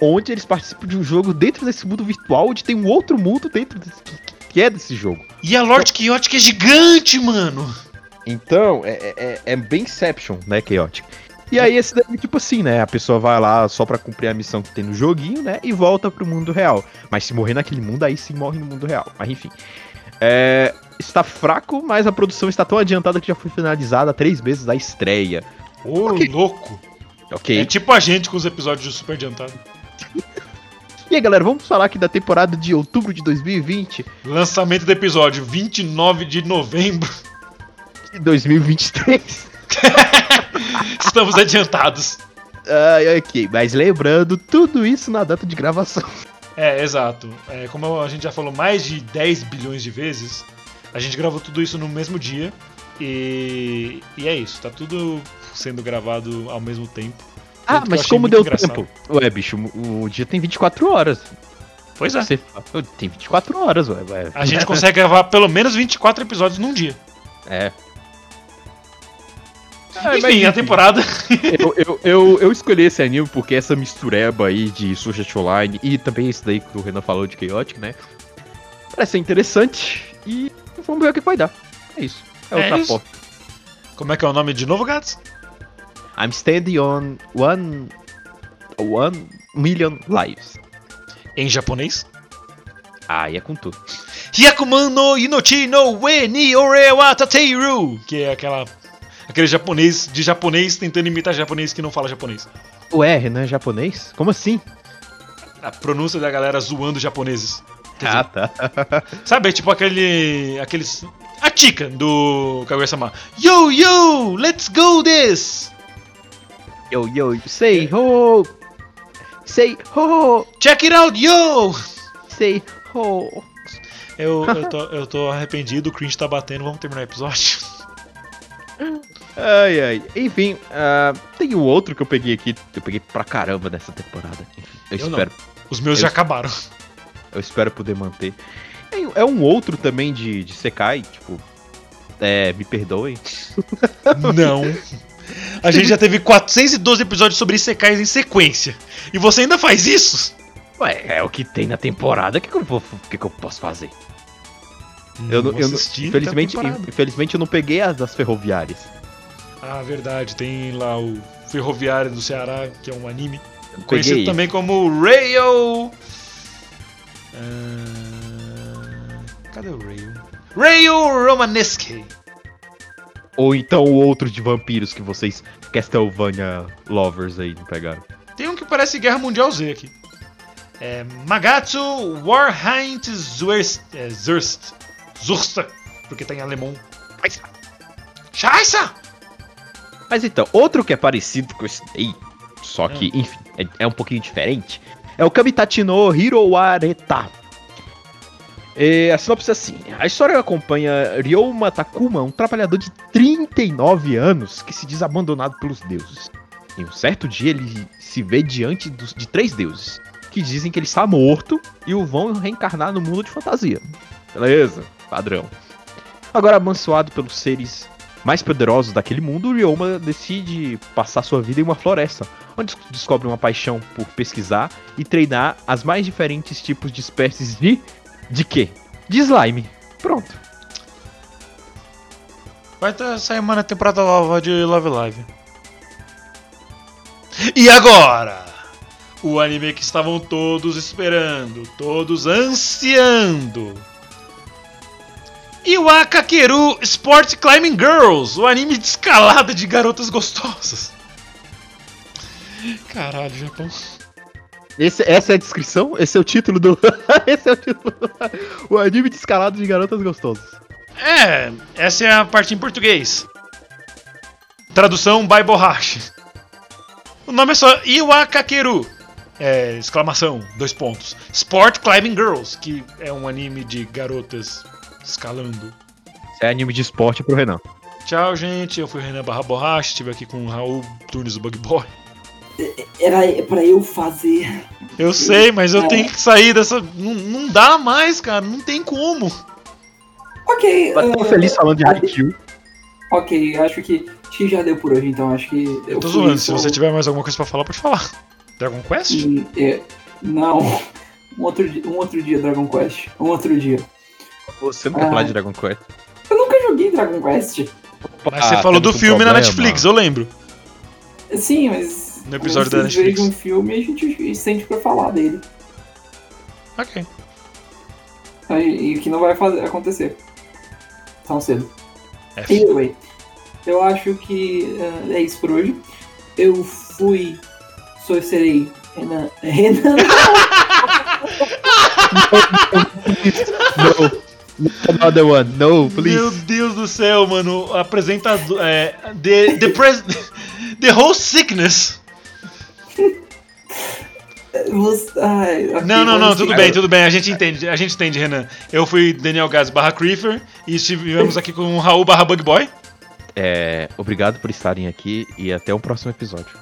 onde eles participam de um jogo dentro desse mundo virtual, onde tem um outro mundo dentro desse, que, que é desse jogo. E a Lord Chaotic é gigante, mano! Então, é, é, é bem Inception, né, Chaotic? E aí esse daí, tipo assim, né? A pessoa vai lá só pra cumprir a missão que tem no joguinho, né? E volta pro mundo real. Mas se morrer naquele mundo, aí sim morre no mundo real. Mas enfim. É, está fraco, mas a produção está tão adiantada que já foi finalizada três meses da estreia. Ô, Ok. louco! Ok. É tipo a gente com os episódios de super adiantado. E aí, galera, vamos falar aqui da temporada de outubro de 2020 Lançamento do episódio 29 de novembro. e 2023. Estamos adiantados. Ai, ok. Mas lembrando, tudo isso na data de gravação. É, exato. É, como a gente já falou mais de 10 bilhões de vezes, a gente gravou tudo isso no mesmo dia. E, e é isso, tá tudo sendo gravado ao mesmo tempo. Ah, mas como deu engraçado. tempo? Ué, bicho, o dia tem 24 horas. Pois é. Você tem 24 horas, ué. ué. A gente consegue gravar pelo menos 24 episódios num dia. É. enfim, a temporada. eu, eu, eu, eu escolhi esse anime porque essa mistureba aí de Sword Art Online e também esse daí que o Renan falou de Chaotic, né? Parece ser interessante e vamos ver o que vai dar. É isso. É É outra foto. Como é que é o nome de novo, Gats? I'm standing on one, one million lives. Em japonês? Ah, e é com tudo. Hyakuman no Inochi no we ni ore wa tateiru. Que é aquela. Aquele japonês de japonês tentando imitar japonês que não fala japonês. O R, né? Japonês? Como assim? A pronúncia da galera zoando japoneses. Quer dizer, Ah, tá. Sabe, é tipo aquele. aqueles. A Chica do Kaguya-sama. Yo, yo, let's go this! Yo, yo, say ho! Say ho! Check it out, yo! Say ho! Eu, eu, tô, eu tô arrependido, o cringe tá batendo, vamos terminar o episódio. Ai, ai. Enfim, ah, tem o outro que eu peguei aqui. Eu peguei pra caramba nessa temporada. Enfim, eu, Eu não. espero. Os meus Eu- já acabaram. Eu espero poder manter. É, é um outro também de, de Sekai, tipo. É, me perdoem. Não. A gente já teve 412 episódios sobre Isekais em sequência. E você ainda faz isso? Ué, é o que tem na temporada. O que, que, eu, vou, que, que eu posso fazer? Eu, não- eu, não- assisti infelizmente, até a temporada. infelizmente eu não peguei as das ferroviárias. Ah, verdade. Tem lá o Ferroviário do Ceará, que é um anime. Eu Conhecido peguei. também como Rail. Ah, cadê o Rail? Rail Romanesque. Ou então o outro de vampiros que vocês, Castlevania lovers aí, não pegaram. Tem um que parece Guerra Mundial Z aqui. É Magatsu Warheint Zurst. É, Zurst. Zurst. Porque tá em alemão. Scheiße! Mas então, outro que é parecido com esse daí, só que, enfim, é, é um pouquinho diferente, é o Kamitachi no Hiroareta. É, a sinopse é assim: a história acompanha Ryoma Takuma, um trabalhador de 39 anos que se diz abandonado pelos deuses. Em um certo dia, ele se vê diante dos- de três deuses que dizem que ele está morto e o vão reencarnar no mundo de fantasia. Beleza, padrão. Agora, abençoado pelos seres mais poderosos daquele mundo, Ryoma decide passar sua vida em uma floresta, onde descobre uma paixão por pesquisar e treinar as mais diferentes tipos de espécies de. de quê? De slime. Pronto. Vai sair uma temporada nova de Love Live. E agora? O anime que estavam todos esperando, todos ansiando. Iwa Kakeru Sport Climbing Girls, o anime de escalada de garotas gostosas. Caralho, Japão. Esse, essa é a descrição? Esse é o título do. esse é o título. o anime de escalado de garotas gostosas. É, essa é a parte em português. Tradução by Borrache. O nome é só Iwa Kakeru. É, exclamação, dois pontos. Sport Climbing Girls, que é um anime de garotas escalando. É anime de esporte pro Renan. Tchau, gente. Eu fui o Renan Barra Borracha, estive aqui com o Raul Tunes, o Bug Boy. Era pra eu fazer. Eu sei, mas eu tenho que sair dessa. Não, não dá mais, cara. Não tem como. Ok. Eu tô ah, feliz falando de Haikyuu. Ok, acho que, acho que já deu por hoje, então acho que. Eu tô zoando. Se você tiver mais alguma coisa pra falar, pode falar. Dragon Quest? Hum, é, não. Um outro, um outro dia, Dragon Quest. Um outro dia. Você não quer Ah. falar de Dragon Quest? Eu nunca joguei Dragon Quest. Mas você Ah, falou do um filme na problema. Netflix, eu lembro. Sim, mas. No episódio da Netflix. um filme, a gente sente pra falar dele. Ok. Aí- E que não vai fazer, acontecer. Tão cedo. F. Anyway, eu acho que ah, é isso por hoje. Eu fui. Sou e serei. Renan. Renan. No. Not another one. No, Meu please. Deus do céu, mano. Apresentador. É. The, the, pres, the whole sickness. Ai, Não, não, não, tudo bem, tudo bem. A gente entende, a gente entende, Renan. Eu fui Daniel Gaz barra Creeper e estivemos aqui com o Raul barra Bug Boy. É, obrigado por estarem aqui e até o próximo episódio.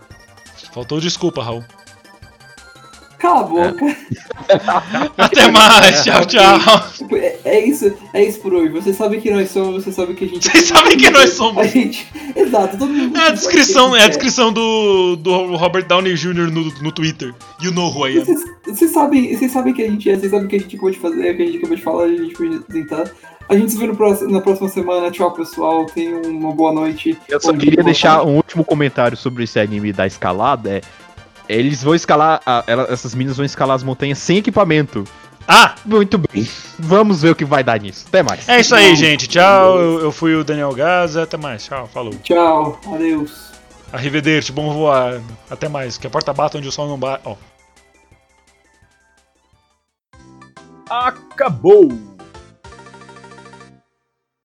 Faltou desculpa, Raul. Cala a boca. Até mais, tchau, tchau. É, é isso, é isso por hoje. Você sabe que nós somos, você sabe que a gente. Vocês sabem que nós somos. A gente. Exato, todo mundo. É a descrição, é a gente descrição do, do Robert Downey Jr. no, no Twitter. You know who I am. Vocês, vocês sabem, vocês sabem que a gente é, vocês sabem que a gente pode fazer, que a gente acabou de falar, a gente pode tentar. A gente se vê no próximo, na próxima semana. Tchau, pessoal. Tenham uma boa noite. Eu só dia, queria deixar um último comentário sobre esse anime da escalada. É, eles vão escalar, a- ela- essas meninas vão escalar as montanhas sem equipamento. Ah, Muito bem. Vamos ver o que vai dar nisso. Até mais. é isso aí, gente. Tchau. Eu, eu fui o Daniel Gaza. Até mais. Tchau. Falou. Tchau. Adeus. Arrivederci. Bom voar. Até mais. Que a porta bata onde o sol não bate. Ó. Acabou!